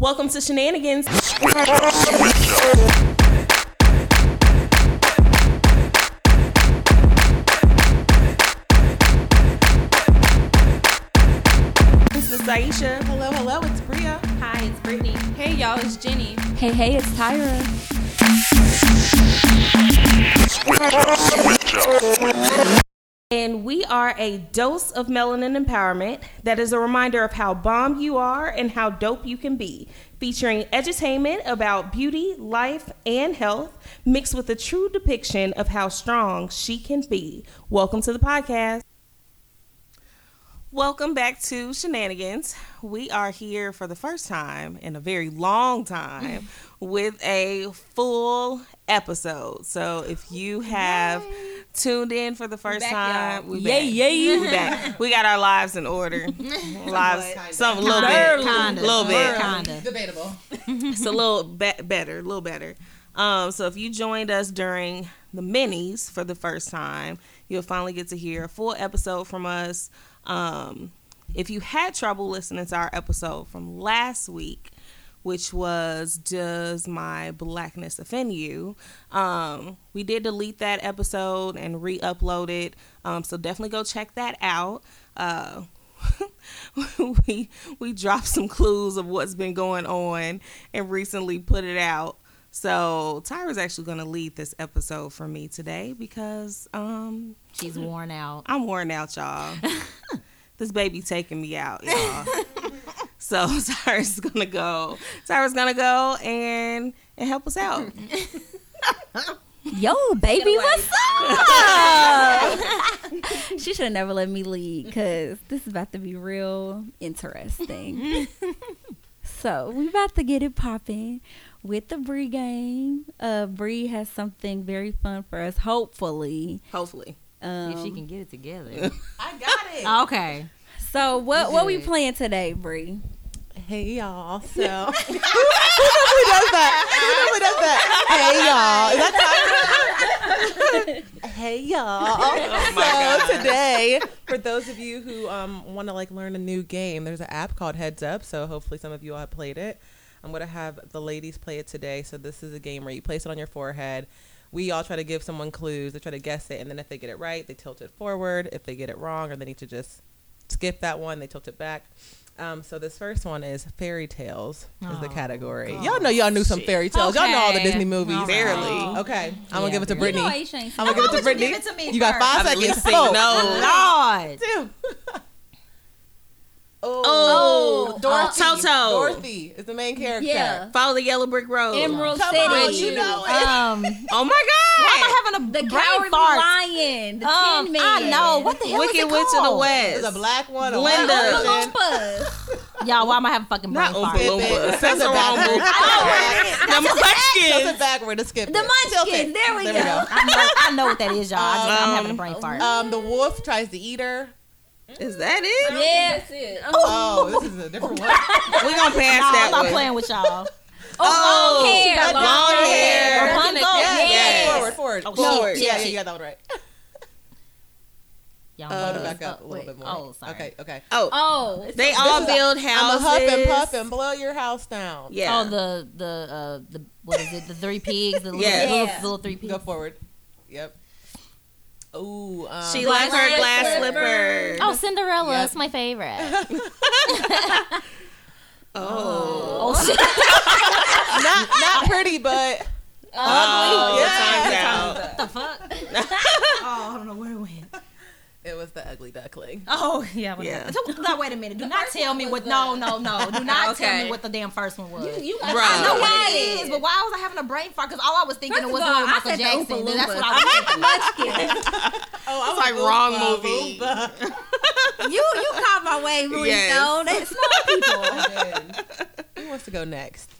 Welcome to Shenanigans. This is Aisha. Hello, hello, it's Bria. Hi, it's Brittany. Hey, y'all, it's Jenny. Hey, hey, it's Tyra. And we are a dose of melanin empowerment that is a reminder of how bomb you are and how dope you can be. Featuring edutainment about beauty, life, and health, mixed with a true depiction of how strong she can be. Welcome to the podcast. Welcome back to Shenanigans. We are here for the first time in a very long time with a full episode. So if you have tuned in for the first back, time, y'all. we Yay, back. yay. We back. We got our lives in order. lives, some a little Kinda. bit, Kinda. little bit. Kinda. Debatable. It's a little be- better, a little better. Um, so if you joined us during the minis for the first time, you'll finally get to hear a full episode from us. Um, if you had trouble listening to our episode from last week, which was Does My Blackness Offend You? Um, we did delete that episode and re upload it. Um, so definitely go check that out. Uh, we we dropped some clues of what's been going on and recently put it out. So Tyra's actually going to lead this episode for me today because um She's worn out. I'm worn out, y'all. this baby taking me out, y'all. so Tyra's gonna go. Tyra's gonna go and and help us out. Yo, baby, what's up? she should have never let me lead because this is about to be real interesting. so we about to get it popping with the Bri game. Uh, Bri has something very fun for us. Hopefully, Hopefully, um, if she can get it together. I got it. okay. So what what we playing today, Bri? Hey y'all. So who does that? Who does that? Hey y'all. Is that hey y'all. Oh so today, for those of you who um, want to like learn a new game, there's an app called Heads Up. So hopefully some of you all have played it. I'm gonna have the ladies play it today. So this is a game where you place it on your forehead. We all try to give someone clues. They try to guess it, and then if they get it right, they tilt it forward. If they get it wrong, or they need to just skip that one, they tilt it back. Um, so this first one is fairy tales is the Oh, category. God. y'all know y'all knew some fairy tales. Y'all know all the Disney movies. All right. Barely. Okay, I'm gonna Yeah, give it to. Brittany. You know Aisha I'm gonna give it to would you give it to me You got five I've seconds. Oh. no. Lord. Two. Oh, Dorothy. Toto. Dorothy is the main character. Yeah. Follow the yellow brick road. Emerald Come City. on, you know it. Um, Oh my why god! am I having a The brain Cowardly fart? Lion, the Tin Man. I know. What the hell Wicked is it Witch of the called? West. There's a black one. A Linda. white Oompa version. Loompas. Y'all, why am I having fucking brain Not fart? Oompa Loompa. That's it. the wrong Skip movie. back. The Munchkins. Tilt it backward skip The it. Munchkins. There we There go. go. I know, I know what that is, y'all. I just, I'm Um, having a brain fart. Um, the wolf tries to eat her. Is that it? Yeah, that's it. Oh, this is a different one. We're gonna pass no, that I'm not one. playing with y'all. Oh, long hair. long, long hair. hair. Rapunzel. Yeah, Yes. Forward, forward. Oh, forward. shit, Yeah, yeah, shit. you got that one right. Y'all Load know it back up a Oh, little wait. bit more. Oh, sorry. Okay, okay. Oh, Oh, they all This is a- build houses. I'm a houses. huff and puff and blow your house down. Yeah. Oh, the the uh the what is it? The three pigs. The little, Yeah. little, Yeah. little three pigs. Go forward. Yep. Ooh. Um, she Glass likes her glass slippers. slippers. Oh, Cinderella. Yep. That's my favorite. Oh. oh shit. not not pretty, but Oh, Yeah. time's out. what the fuck? oh, I don't know where it went. It was the ugly duckling. Oh yeah. Yeah. whatever. No, wait a minute. Do not tell me what. No, no, no. Do not tell me what the damn first one was. you Right. I know Oh. what it is, but why was I having a brain fart? Because all I was thinking First was of doing all, I Michael Jackson. Oompa That's what I was thinking. Munchkin. Oh, I It's like wrong movie. You you caught my wave, Louis Yes. Stone. That's smart people. Who wants to go next?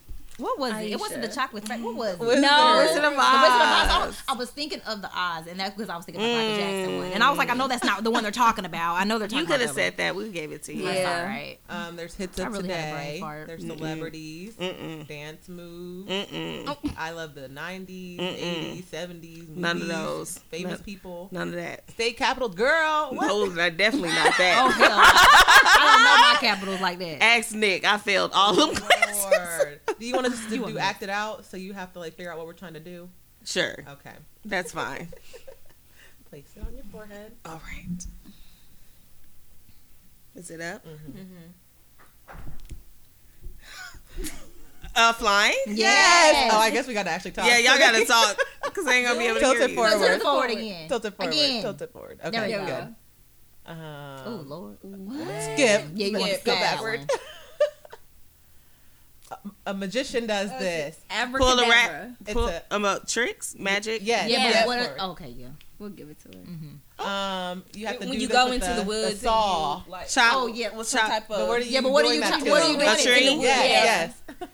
What was it? It wasn't the chocolate factory. What was it? Wizard. No. Wizard of The Wizard of Oz. I was, I was thinking of the Oz, and that's because I was thinking of the Michael Jackson one. And I was like, I know that's not the one they're talking about. I know they're talking You could have said that. We gave it to you. one. Yeah. That's all right. Um, there's hits of really had a brain today. There's celebrities, Mm-mm. dance moves. Mm-mm. I love the 90s, Mm-mm. 80s, 70s. Movies, None of those. Famous None- people. None of that. State capital girl. What? Those are definitely not Oh that. hell. I don't know my capitals like that. Ask Nick. I failed all of them classes. Lord. Do you want us to You do want act it out so you have to like figure out what we're trying to do? Sure, Okay. that's fine. Place it on your forehead. All right. Is it up? mm-hmm Uh, flying? Yes. Oh, I guess we got to actually talk. Yeah, y'all gotta talk because I ain't gonna be able to Tilt hear it you. forward. Tilt it forward again. Tilt it forward. Again. Tilt it forward. Okay, There Okay, we go. good. Um, Oh Lord. skip. Yeah, you want skip, to go skip that backward. One. a magician does this. Pull the Abracadabra. rap. It's Pull a- um, uh, tricks, magic. Yeah, Yeah, yeah. but what? forward. Okay, yeah. We'll give it to her. Um, you have to when do you go into the a- woods, a and saw. you, like, Chop. Oh yeah. with some Chop. type of. But what are you Yeah, but what are doing you that ta- to? what are you doing A tree? in the woods? Yeah, Yeah. yes.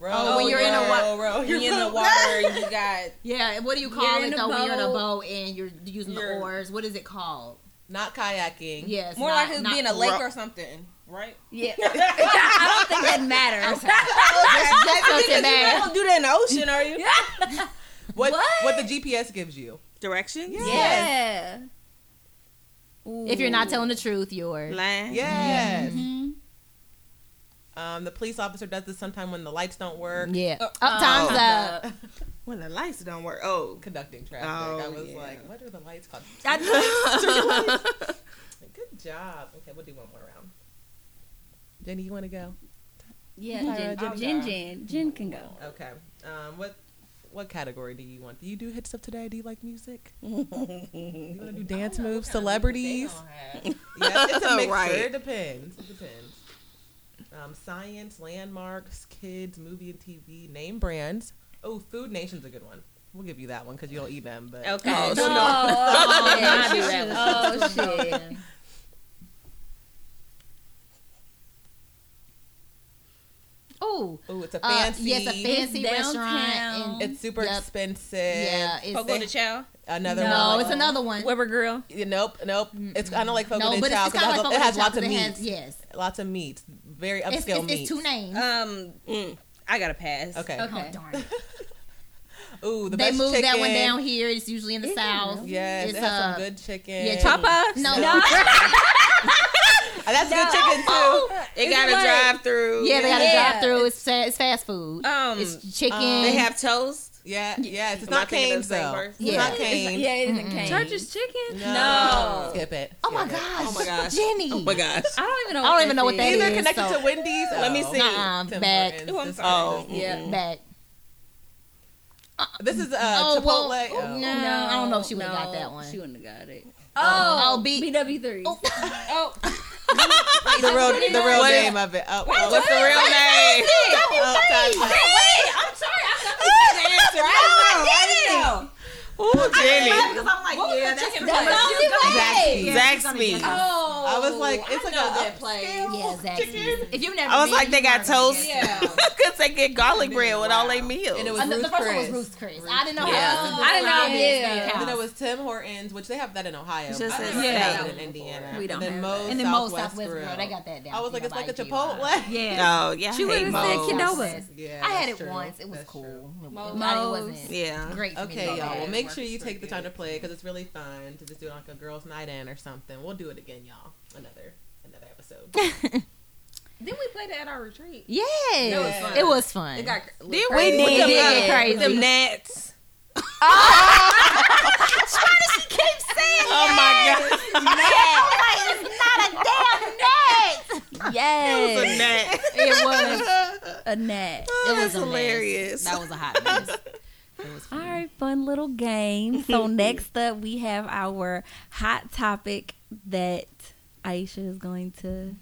Row, Oh, when you're in a row, wa- row. When you're in the water, you got Yeah, what do you call it a though when you're in a boat. boat and you're using the You're- oars? What is it called? not kayaking. Yes, more not- like it not- being a lake ro- or something, right? Yeah. I don't think that matters. Just something You don't do that in the ocean, are you? What, What? what the GPS gives you? Directions. Yeah. If you're not telling the truth, you're Line. Yes. Mm-hmm. Um, the police officer does this sometime when the lights don't work. yeah. Uh, Up times uh, up. When the lights don't work. Oh. Conducting traffic. Oh, I was yeah. like, what are the lights called? Good job. Okay, we'll do one more round. Jenny, you want to go? Yeah, Tyra, Jen, Jen- Jen, Jen, Jen can go. Okay. Um, what what category do you want? Do you do hit stuff today? Do you like music? you want to do dance moves, celebrities? Yes, it's a mixture. Right. It depends. It depends. Um, science, landmarks, kids, movie and TV, name brands. Oh, Food Nation's a good one. We'll give you that one because you don't eat them. But Okay. Oh, No. Oh, yeah, I do she that one. Oh shit. Oh, oh, it's a uh, fancy. yes, a fancy It's restaurant. And It's super Yep. expensive. Yeah, it's Fogo de Chao. Another no, one. it's another one. Weber Grill. Yeah, Nope, nope. It's kind of like Fogo no, de but Chao it's, 'cause it has, like it has lots of of 'cause it meats. Yes, Lots of meats. Very upscale it's, meats. it's two names. Um, Mm. I gotta pass. Okay. Okay. Oh darn! Ooh, the they best moved that one down here. It's usually in the Is it south. really? Yes, It's, it has uh, some good chicken. yeah, Choppa. No, No. That's good chicken too. It got a like- drive through. yeah, they got a drive through. It's it's fast food. Um, it's chicken. um, They have toast. Yeah, yeah. It's Am not thinking of Cane's the same though. person? It's Yeah. not It's- Cane's. Yeah, it isn't cane. Church's Chicken. No. Skip it. oh my Skip it. gosh! Oh my gosh. Jenny. Oh my gosh. I don't even know. I don't even know what that Either is, connected so- to Wendy's. Let me oh. see. Nuh-uh, Tim back. Hortons. Ooh, I'm This- Oh. Yeah, back. This is uh, Oh, Chipotle. well, oh. no. I don't know if she would've got that one. She wouldn't have got it. Oh, Oh, B- BW3. Oh. Oh, the real, the real What is- name of it. Oh, oh, What's the real name? oh, wait. I'm sorry. I thought this was the answer. I didn't know. I didn't know. Ooh, Jenny. Because I'm like, What yeah, that's chicken that's- place? Zaxby's. Yeah. Oh, I was like, it's I like a that place. Yeah, Zaxby's. If you've never I was been, like, they got toast. get. Yeah. Because they get garlic bread with all their meals. And it was Uh, the, the Ruth first one was Chris. Ruth's Chris. I didn't know Yeah. how. I didn't know, Yeah. yeah. And then it was Tim Hortons, which they have that in Ohio. Just I says don't know have in Indiana. We don't and then have Moe's And then Moe's Southwest, Southwest Grill. Grill, they got that down. I was like, it's like a. Chipotle. Yeah. Oh, yeah. She hate would've said Moe's. Qdoba. Yeah, I had it once. It was cool. true. Wasn't Yeah. great for me to Okay, y'all. Well, make sure you take the time to play because it's really fun to just do it like a girls' night in or something. We'll do it again, y'all. Another another episode. Didn't we play that at our retreat? Yes. It was fun. It was fun. It got Did We we? did, With them, did uh, get crazy. with them gnats. she keeps saying Oh my god. it's not a damn net. It was a Yes. gnat. It was. A net. Oh, It was that's a mess. hilarious. That was a hot mess. It was fun. right, fun little game. So next up, we have our hot topic that Aisha is going to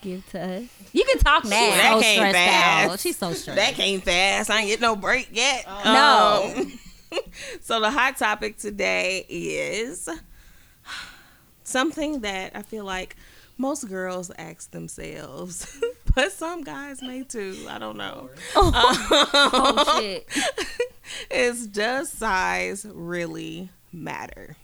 give to us. You can talk now. That so came stressed fast. out. She's so stressed. That came fast. I ain't get no break yet. No. Um, so the hot topic today is something that I feel like most girls ask themselves but some guys may too. I don't know. Oh, um, oh shit. is does size really matter?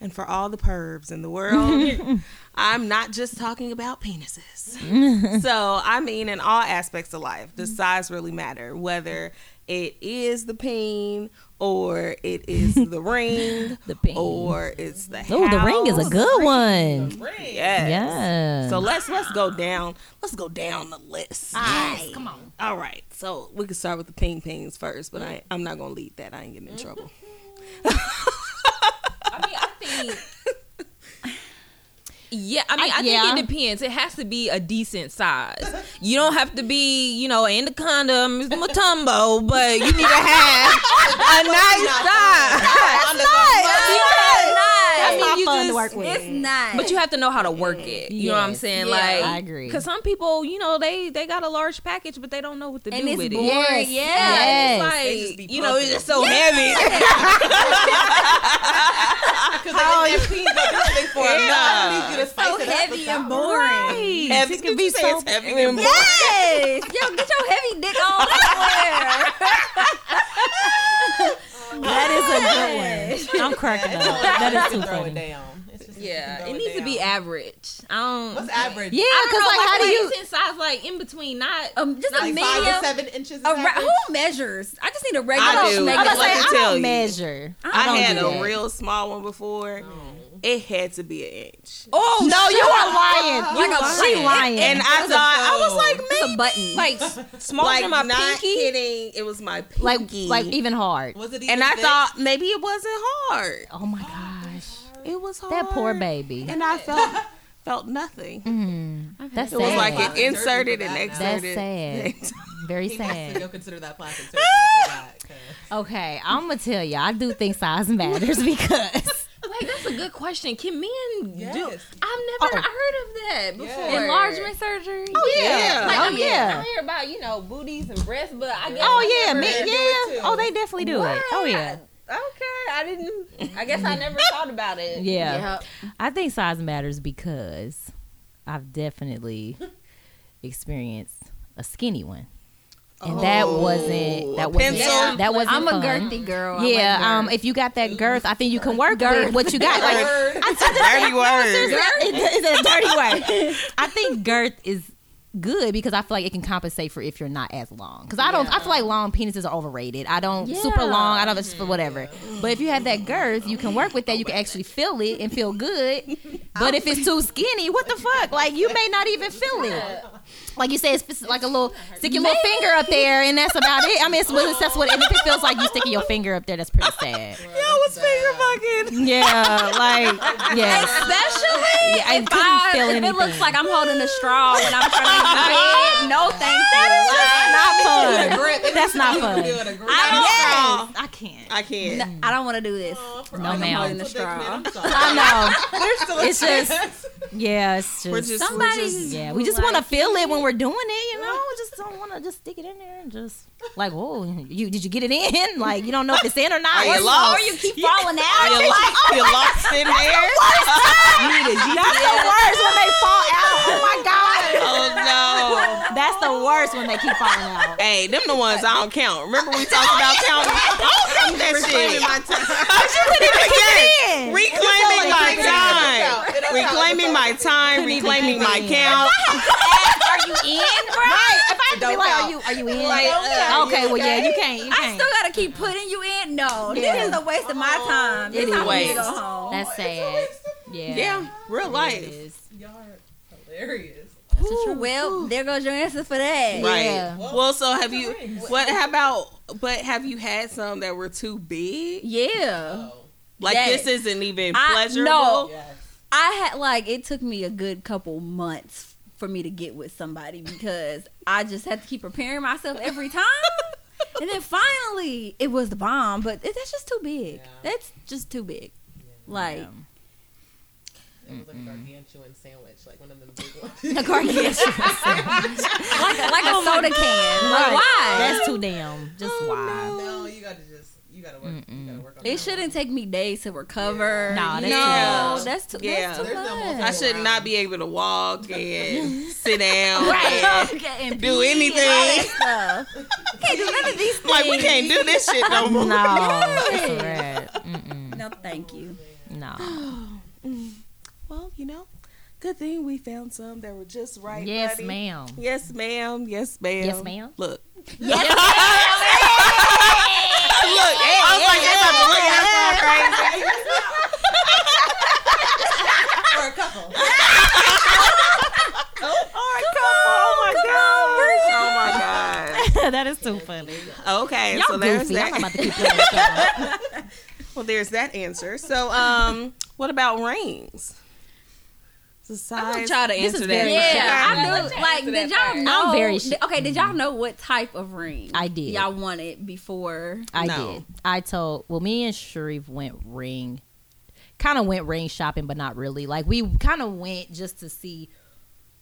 And for all the pervs in the world, I'm not just talking about penises. so, I mean, in all aspects of life, does size really matter? Whether it is the pain or it is the ring, The pain. or it's the Oh, the ring is a good one. Yes. Yeah. So let's let's go down. Let's go down the list. Yes, come on. All right. So we can start with the ping pings first, but I I'm not gonna lead that. I ain't getting in trouble. Mm-hmm. I mean, I think. Yeah, I mean, I, I- yeah. think it depends. It has to be a decent size. You don't have to be, you know, in the condom, Mr. Matumbo, but you need to have a nice size. That's I mean, not you fun to work with. It's not. But you have to know how to work it. You know what I'm saying? Yeah. like, I agree. Because some people, you know, they they got a large package, but they don't know what to and do it's with boring. it. Yes. Yeah. Yes. It's like, you know, it's just so heavy. Because that peen don't do anything for him. No, need you to spice So it up heavy with and something. boring. Heavy, It did can be so heavy and boring? Yes. Yo, get your heavy dick on somewhere. that is a good one. I'm cracking up. That is too Throw it funny. down. It's just Yeah, throw it needs to be average. I don't. What's average? Yeah, I because don't like, know, how do like, you? decent size, like in between, not Um, just a Like medium. five to seven inches. A ra- who measures? I just need a regular. I do. I it was I, like- like, don't you. measure. I don't had do a real small one before. It had to be an inch. Oh no, you are lying. Like You a she button. lying. And I thought I was like, it's a button. like s- smaller like than my not pinky. kidding. It was my like pinky. like even hard. Was it even and I thick? thought maybe it wasn't hard. Oh my gosh, It was hard. that poor baby. And I felt felt nothing. Mm, that's It was like it inserted surgery and for that exerted. That's sad. Very He has to sad. go consider that plastic surgery for that. 'cause- Okay, I'm gonna tell you, I do think size matters because Wait, that's a good question. Can men do? Yes. I've never oh. heard of that before. Yeah. enlargement surgery. Oh yeah. Like, Oh, I mean, yeah. I hear about you know booties and breasts, but I guess Oh I yeah, never- me, yeah. Oh, they definitely do it. Oh yeah, Okay, I didn't. I guess I never thought about it. yeah. I think size matters because I've definitely experienced a skinny one, and that wasn't that wasn't pencil? that wasn't I'm a girthy girl. I Yeah, like um, if you got that girth, I think you can work with what you got. Like, Word. Dirty word. it's a dirty word. I think girth is good because I feel like it can compensate for if you're not as long. Because I don't, I feel like long penises are overrated. I don't super long. I don't it's for whatever. But if you have that girth, you can work with that. You can actually feel it and feel good. But if it's too skinny, what the fuck? Like you may not even feel it. Like you said, it's like a little stick your little finger up there, and that's about it. I mean, it's, well, that's what. And if it feels like you sticking your finger up there, that's pretty sad. Yo, was finger fucking. Yeah, like yeah. Especially Yeah, I if, couldn't I, feel if it looks like I'm holding a straw when I'm trying to use bed. No, thank you. not fun. That's not you fun. do it, a grip. I don't. I can't. I can't. I don't want to do this. For No, all the ma'am. holding The straw. I know. There's still a It's just- chance. Yeah, it's We're just, just, Somebody- we're just yeah. We just want to feel it when we're doing it, you know. We just don't want to just stick it in there and just like, oh, you did you get it in? Like you don't know if it's in or not. Are you Or- lost? Or you keep falling out. Are you, lost, oh you lost in there? That's the worst when they fall out. Oh my god, Oh no. that's the worst when they keep falling out. Hey, them the ones I don't count. Remember we talked oh, about counting? I don't count that shit. my time. Yes. Reclaiming my It don't count. time. It don't count. Reclaiming my time. Reclaiming my count. Are you in, bro? If I had to be Don't like, are you are you in? Like, uh, okay, well yeah, you can't. You I can't. still gotta keep putting you in. No, Yeah. this is a waste of my time. This It time is. we need to Waste. go home. That's sad. Yeah. Yeah, real life. is. Y'all are hilarious. Ooh, well, there goes your answer for that. Right. Yeah. Well, so have you? What? How about? But have you had some that were too big? Yeah. Oh. Like Yes. this isn't even I- pleasurable. no. Yes. I had like it took me a good couple months for me to get with somebody because I just had to keep preparing myself every time. and then finally, it was the bomb, but it, that's just too big. Yeah. That's just too big. Like It was like a gargantuan sandwich, like one of them big ones. a gargantuan, like a, like a oh soda can. Like Right. why? That's too damn. Just oh, why? no, you got to just. You gotta work. You gotta work on It that. shouldn't take me days to recover. Nah, that's no, too that's too. Yeah. that's too There's no much. I should not be able to walk and sit down. and and do pee and anything. stuff. Can't do none of these things. Like we can't do this shit no more. No. No, thank you. No. Well, you know, good thing we found some that were just right. Yes, buddy. ma'am. Yes, ma'am. Yes, ma'am. Yes, ma'am. Look. Yes, Look, I was like, they about to look at us all crazy. For a couple. Oh my god. Oh my god. that is too funny. Okay, Y'all so there's goofy. I'm that. about to keep playing with y'all. Well, there's that answer. So, um, what about rings? The I'm gonna size. try to answer is that. very Yeah, I Yeah. knew. Like, did y'all part. know? I'm very sh- okay, did y'all know what type of ring? I did. Y'all wanted before. I No. did. I told. Well, me and Sharif went ring, kind of went ring shopping, but not really. Like we kind of went just to see.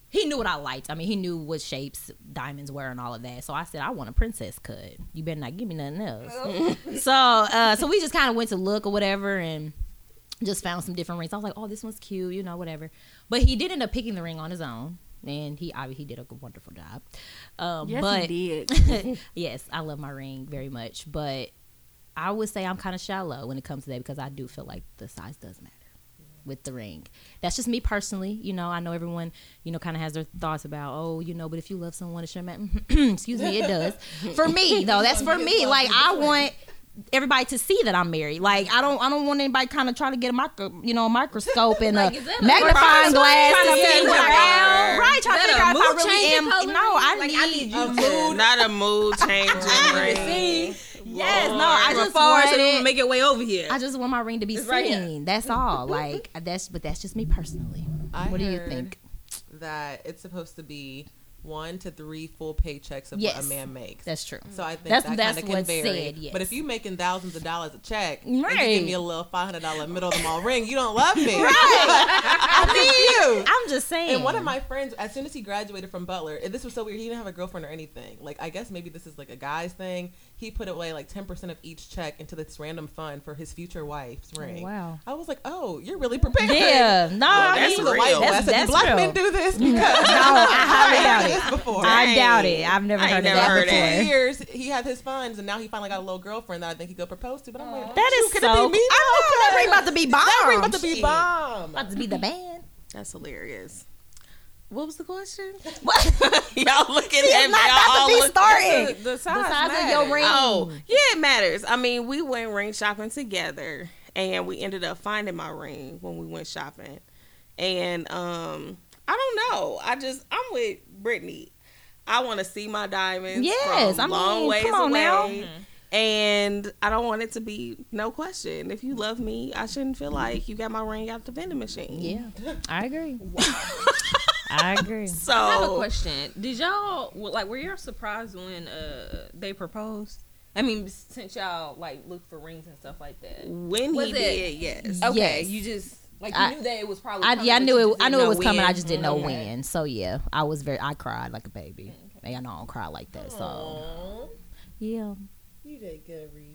He knew what I liked. I mean, he knew what shapes diamonds were and all of that. So I said, I want a princess cut. You better not give me nothing else. so, uh, so we just kind of went to look or whatever, and just found some different rings. I was like, oh, this one's cute, you know, whatever. But he did end up picking the ring on his own, and he obviously he did a wonderful job. Um, Yes, but he did. yes, I love my ring very much, but I would say I'm kind of shallow when it comes to that because I do feel like the size does matter with the ring. That's just me personally. You know, I know everyone, you know, kind of has their thoughts about, oh, you know, but if you love someone, it should matter. Excuse me, it does. For me, though, that's for me. Like I want everybody to see that I'm married. Like I don't, I don't want anybody kind of trying to get a micro, you know, a microscope and a a magnifying prize? glass Trying to to see what. I am. Right, trying to that figure a out if I mood really am. No, I Like, need, I need you A mood, not a mood changing ring. Yes, no, I just want so it. make it way over here. I just want my ring to be It's right seen. That's all. Like that's, but that's just me personally. I what do you think? That it's supposed to be one to three full paychecks of what a man makes. That's true. so I think That's- that that's kind of can vary. said, yes. But if you're making thousands of dollars a check, and you Right. give me a little five hundred dollar middle of the mall ring, you don't love me. I'm you. I'm just saying. And one of my friends, as soon as he graduated from Butler, and this was so weird, he didn't have a girlfriend or anything. Like, I guess maybe this is like a guy's thing. He put away like 10% of each check into this random fund for his future wife's oh, ring. wow. I was like, oh, you're really prepared. Yeah, no, I that's mean, white real. That's, said, that's black real. men do this? Because No, I highly doubt this it. before. I doubt it. I've never I heard ain't of never that heard before. that. For years, he had his funds, and now he finally got a little girlfriend that I think he could propose to. But I'm like, That is so. could it be me? I know that ring about to be bomb. That ring about to be bomb. About to be the band. That's hilarious. What was the question? y'all looking at me. not Y'all about all to be look- started. The, the size, The size of your ring. Oh, yeah, it matters. I mean, we went ring shopping together, and we ended up finding my ring when we went shopping. And um, I don't know. I just I'm with Brittany. I want to see my diamonds. Yes, from I long mean, ways come on away. now. And I don't want it to be no question. If you love me, I shouldn't feel like you got my ring out the vending machine. Yeah, I agree. I agree. So I have a question. Did y'all like were y'all surprised when uh they proposed? I mean, since y'all like look for rings and stuff like that. when Was he it- did, yes. Okay, Yes. you just like I- you knew that it was probably. I, yeah, I knew it. I knew it know was coming. I just didn't know Okay. when. So yeah, I was very. I cried like a baby. And I don't cry like that. So yeah. You did good, Reed.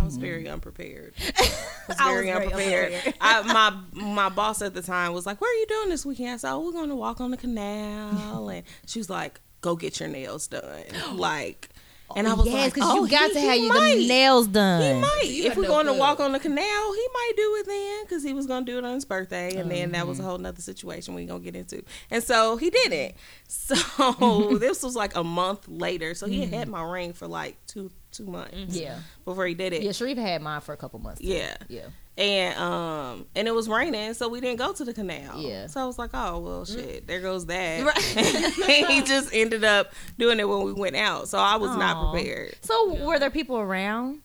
I was very unprepared. I was very unprepared. I, my my boss at the time was like, "Where are you doing this weekend?" I said, "Oh, we're going to walk on the canal." and she was like, "Go get your nails done." Like, and I was yes, like, because "Oh, you got he- to have your might. nails done. He might. you if we're no going to walk on the canal, he might do it then because he was going to do it on his birthday. And then that Mm-hmm. was a whole nother situation we going to get into. And so he did it. So this was like a month later. So he had had my ring for like two two months Mm-hmm. Yeah. before he did it. Yeah, Sharif had mine for a couple months. too. Yeah. Yeah. And um and it was raining, so we didn't go to the canal. Yeah. So I was like, oh well, shit, there goes that. Right. and he just ended up doing it when we went out, so I was Aw. not prepared. So were there people around?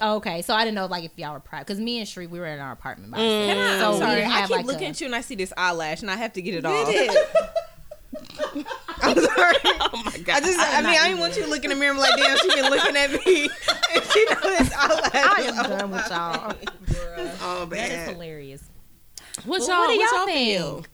Oh, okay, so I didn't know like if y'all were proud because me and Sharif we were in our apartment by ourselves. Mm. I'm So sorry. I keep like looking a- at you and I see this eyelash and I have to get it off. I'm sorry. oh my god. I just, I, mean, I didn't want you to look in the mirror and be like, damn, she been looking at me. and she know this eyelash. I am done with y'all. all bad. That is hilarious. What Well, y'all, what do y'all y'all think? feel?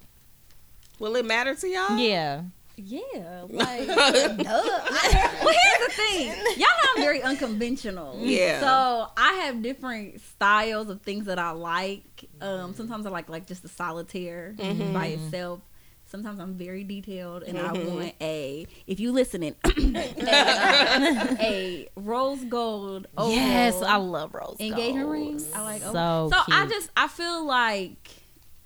Will it matter to y'all? Yeah. Yeah, like duh. well, here's the thing. Y'all know I'm very unconventional. Yeah. So I have different styles of things that I like. Um, sometimes I like like just the solitaire by itself. Sometimes I'm very detailed, and I want a. If you listening, a, a rose gold. Oval Yes, I love rose engagement gold. rings. I like So oval. so I cute. just I feel like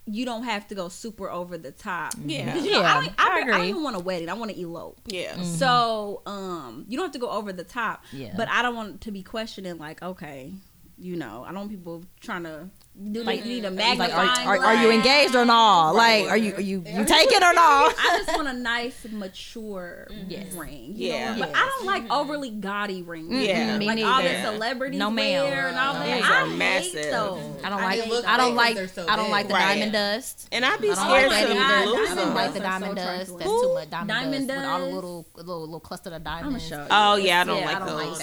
you don't have to go super over the top. Yeah. You know, Yeah, I, don't, I I, I agree. don't even want a wedding. I want to elope. Yeah. So, um, you don't have to go over the top. Yeah. But I don't want to be questioning like, okay, you know, I don't want people trying to do like you need a Like, magnifying are, are, are you engaged or not? Like, are you are you you take it or not? I just want a nice, mature mm-hmm. Yes. ring. you Yeah. know? But I don't like overly gaudy rings. Mm-hmm. Yeah. Me Like all the celebrities No, ma'am. wear and all that. Those I are hate massive. those. I don't I like. mean, I don't like. so I don't like the Right. diamond dust. And I'd be scared like to that lose I don't them. like the dust are diamond so dust. That's too much diamond, Diamond dust, with all the little little little cluster of diamonds. Oh yeah, I don't Yeah, like I don't those.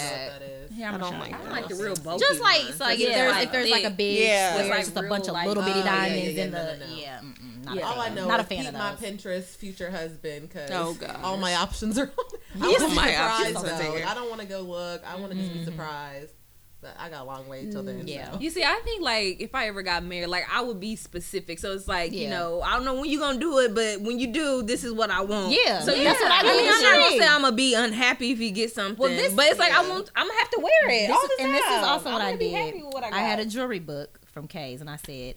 Like I don't know that. what that is. Yeah, I'm I don't show you. like I like the real bulky Just like ones. so, like Yeah, if there's like if there's like a big Yeah. square, It's like just a bunch of little bitty Oh, yeah, yeah, diamonds yeah, in the no, no. yeah. Not Yeah. a All I fan. know Not a fan keep of my. Pinterest future husband because Oh, all my options are. I All want to be my surprised options are though. I don't want to go look. I want to just be surprised. But I got a long way till then. Mm, yeah. so. You see, I think like if I ever got married, like I would be specific. So it's like you know, I don't know when you're gonna do it, but when you do, this is what I want. Yeah, so you- that's what I I do mean, with I'm not gonna say I'm gonna be unhappy if you get something, Well, this- but it's like I yeah. want, I'm gonna have to wear it This- all the time. and this is also I'm what I be did. happy with what I, I, had a jewelry book from Kay's, and I said,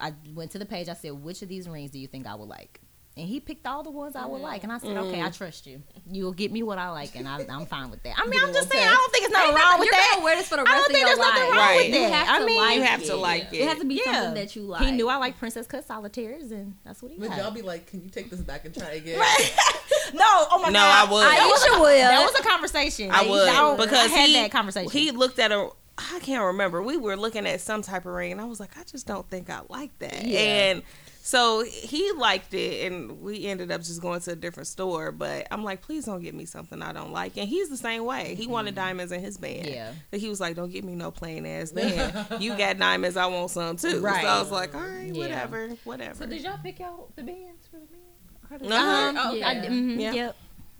I went to the page. I said, which of these rings do you think I would like? And he picked all the ones I would like, and I said, okay, I mm. trust you. You'll get me what I like, and I, I'm fine with that. I mean, I'm just saying, I don't think it's nothing wrong with You're that. gonna wear this for the I rest don't of think your there's nothing life. wrong Right. with that. I mean, like You have it. to like It It has to be Yeah. something that you like. he knew I like princess cut solitaires, and that's what he Would got. y'all be like, can you take this back and try again? no, oh my No, god, no, I would. Aisha will. That was a conversation. I would Y'all- because I had he that conversation. he looked at a. I can't remember. We were looking at some type of ring, and I was like, I just don't think I like that. Yeah. And so he liked it, and we ended up just going to a different store. But I'm like, please don't get me something I don't like. And he's the same way. He wanted diamonds in his band. Mm-hmm. Yeah. But he was like, don't get me no plain ass band. you got diamonds, I want some too. Right. So I was like, all right, Yeah. whatever, whatever. So did y'all pick out the bands for the band? Uh-huh. Um, Oh, I, okay. mhm, Yeah. Yep,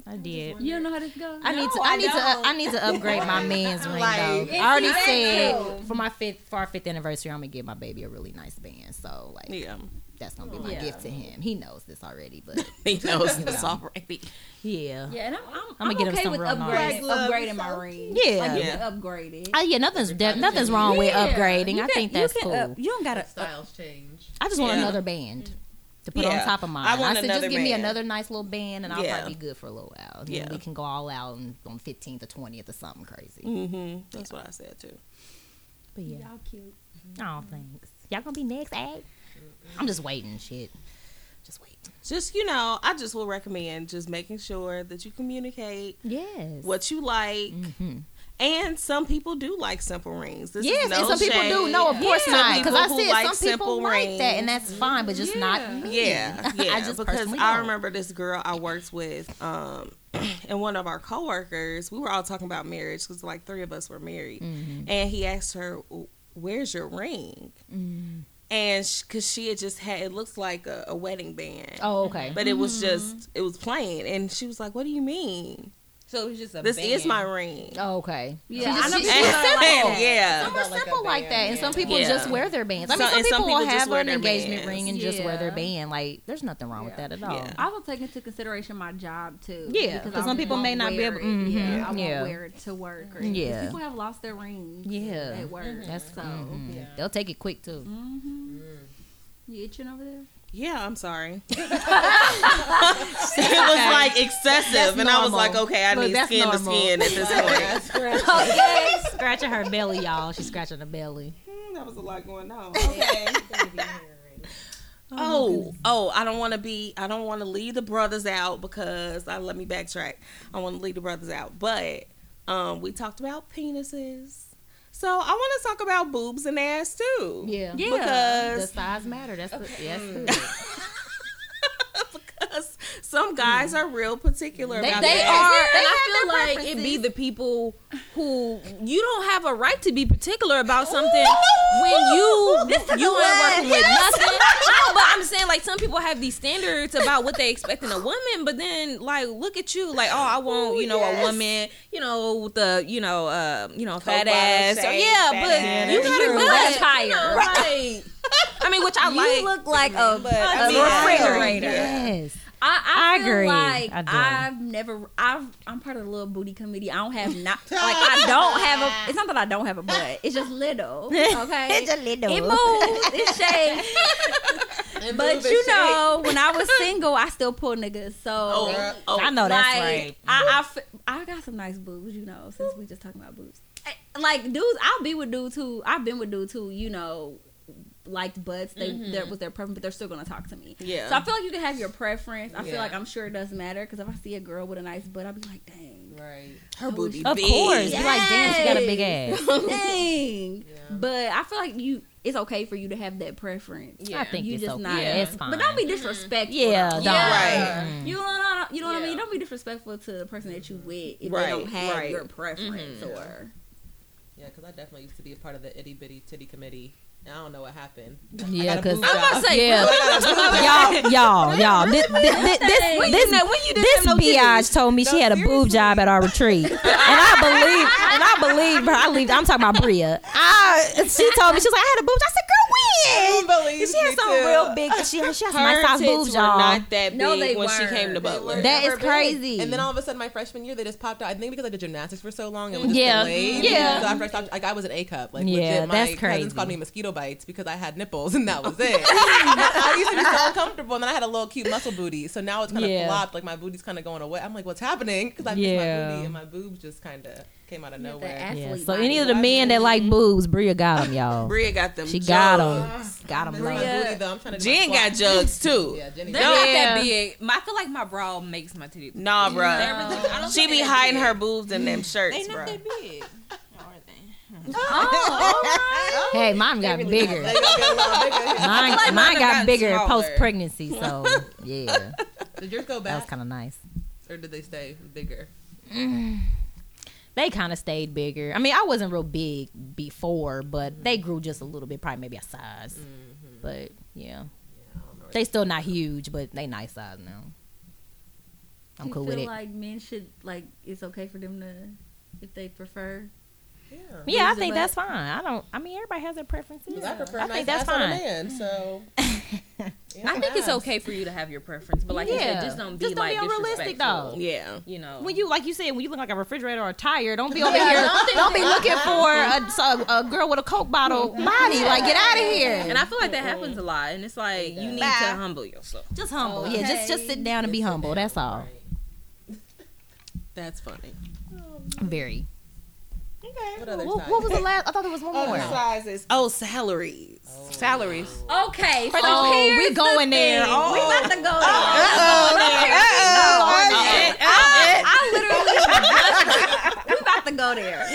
I did. You don't know how this goes. I need to. No, I I need to. don't. I need to upgrade my man's ring Like, though. I already said for my fifth, for our fifth anniversary, I'm gonna give my baby a really nice band. So like, Yeah. That's gonna be my Yeah. gift to him. He knows this already, but He knows this already. yeah. Yeah, and I'm, I'm, I'ma I'm get him okay some with upgrade, upgrading my ring. Yeah. like Yeah. can upgrade. Uh, yeah, nothing's de- nothing's wrong with upgrading. You I think that's can cool. up- you don't gotta. Styles change. I just want Yeah. another band to put Yeah. on top of mine. I I, said, just give me another nice little band, and I'll Yeah. probably be good for a little while. And Yeah. we can go all out and, on 15th or 20th or something crazy. Mm-hmm. That's what I said too. But yeah. Y'all cute. Oh, thanks. Y'all gonna be next, eh? I'm just waiting. Shit. Just wait. Just you know, I just will recommend just making sure that you communicate Yes. what you like. Mhm. And some people do like simple rings. This is Yes, no and some people do. No, of course Some not. Because I said like some people simple like that, and that's fine, but just not Yeah. me. Yeah, yeah. I just because I don't. remember this girl I worked with, um, and one of our coworkers. We were all talking about marriage because like three of us were married, Mm-hmm. and he asked her, "Where's your ring?" And because she had just had, it looks like a, a wedding band, Oh, okay. but it was mm-hmm. just it was plain, and she was like, "What do you mean? So it was just a This band. is my ring." Oh, okay. Yeah, She I know she- people she's like yeah, Some are Got like simple like that, band, and some people Yeah. just wear their bands. I mean, So- some and some people, people will have an their engagement bands. ring and just wear their band. Like, there's nothing wrong with that at all. Yeah. I will take into consideration my job too. Yeah, because some people may won't be wear able- it. mhm, Yeah, I won't yeah. wear it to work. Or Yeah. yeah, people have lost their rings. Yeah. at work. That's so. mhm. They'll take it quick too. hmm You itching over there? Yeah. I'm sorry. it was like excessive, That's and I was like, "Okay, I Look, need that's skin to skin at this point." okay, scratching her belly, y'all. She's scratching her belly. Hmm, that was a lot going on. Okay. Oh, oh, I don't want to be, I don't want to leave the brothers out because I let me backtrack. I want to leave the brothers out, but um, we talked about penises, so I want to talk about boobs and ass too. Yeah, because the size matter. That's the, yes. because some guys are real particular They- about they that. are- and I feel like it be the people who you don't have a right to be particular about something when you you ain't working with nothing. No, but I'm saying like some people have these standards about what they expect in a woman, but then like look at you like oh I want you know a woman you know with the you know uh you know fat bottom ass or, yeah, fat but ass. you got a that's butt, higher. you know, like- I mean, which I You like. look like a, But, a I mean, refrigerator. Yes. I, I, I feel agree. like I do. I've never I've I'm part of the little booty committee. I don't have not like I don't have a it's not that I don't have a butt. It's just little. Okay. It's a little. It moves, it's shaped. But you know, when I was single, I still pull niggas. So Oh, oh, I know that's like, right. I got some nice boobs, you know, since we just talking about boobs. Eh, Like dudes, I'll be with dudes who I've been with dudes who, you know, liked butts. They mm-hmm. that was their preference, but they're still gonna talk to me. Yeah. So I feel like you can have your preference. I Yeah. feel like I'm sure it does matter because if I see a girl with a nice butt, I'll be like, dang, Right. her booty Of big. course. Be like, damn, she got a big ass. dang. But I feel like you, it's okay for you to have that preference. Yeah. I think you it's just okay. not. Yeah, it's fine. But don't be mm-hmm. disrespectful. Yeah, though. don't. Yeah. Mm. You know, know, you know what I mean? Don't be disrespectful to the person that you with if Right, they don't have right. your preference or. Yeah, because I definitely used to be a part of the itty bitty titty committee. And I don't know what happened. Yeah, I got a 'cause- boob I'm job. about to say, y'all, y'all, y'all. This, this, this, this, When this, know- when you this biatch told me she had a boob job at our retreat, and I believe, and I believe her. I believe. I'm talking about Bria. I, she told me she was like, I had a boob. job. I said, girl, when? Believe She me has some too. real big. She, she has some nice Her size boobs, were y'all. not that big No, they when she weren't. came to Butler. were- That they big. crazy. And then all of a sudden, my freshman year, they just popped out. I think because I did gymnastics for so long, it was just Yeah. delayed. Yeah. So after I stopped, like I was an A cup. Like Yeah, legit, my that's cousins called me mosquito bites because I had nipples, and that was it. I used to be so uncomfortable, and then I had a little cute muscle booty. So now it's kind of Yeah. flopped. Like my booty's kind of going away. I'm like, what's happening? Because I missed Yeah. my booty, and my boobs just kind of came out of that nowhere. ass- Yeah. So any of the men that like boobs, Bria got them, y'all. Bria got them. She got them. Got them. This is Bria- booty, though. I'm trying to. do Jen got squats. jugs too. Yeah, Jenny. They're not Yeah. that big. I feel like my bra makes my titties. Nah, bruh. I don't She be hiding big. her boobs in them shirts, They not bro. that big. Aren't? Oh, Hey, mine got bigger. They gonna get a little bigger. Mine, like mine mine got got bigger post pregnancy. So yeah, Did yours go back? that was kind of nice. or did they stay bigger? Mm. They kind of stayed bigger. I mean, I wasn't real big before, but they grew just a little bit, probably maybe a size. But yeah, they still not huge, but they nice size now. I'm you cool feel with it. like men should like it's okay for them to if they prefer. Yeah. yeah, I think and that's fine. I don't. I mean, everybody has their preferences. Because I prefer I a nice think that's ass on a fine. man, so. I think it's okay for you to have your preference, but like you said, just don't be Just don't like be unrealistic, though. Yeah. You know, When you like you said, when you look like a refrigerator or a tire, don't be over here. Don't be looking for a, so- a girl with a coke bottle body. Like, get out of here. and I feel like that happens a lot, and it's like you need to humble yourself. just humble. Yeah, just just sit down and be humble. That's all. That's funny. Very. What other What, what was the last? I thought there was one Oh, more. sizes. Oh, salaries. Oh. Salaries. Okay, so Oh, here's we the going there. thing. Oh. We about to go there. Uh-oh. I, I literally, we about to go there.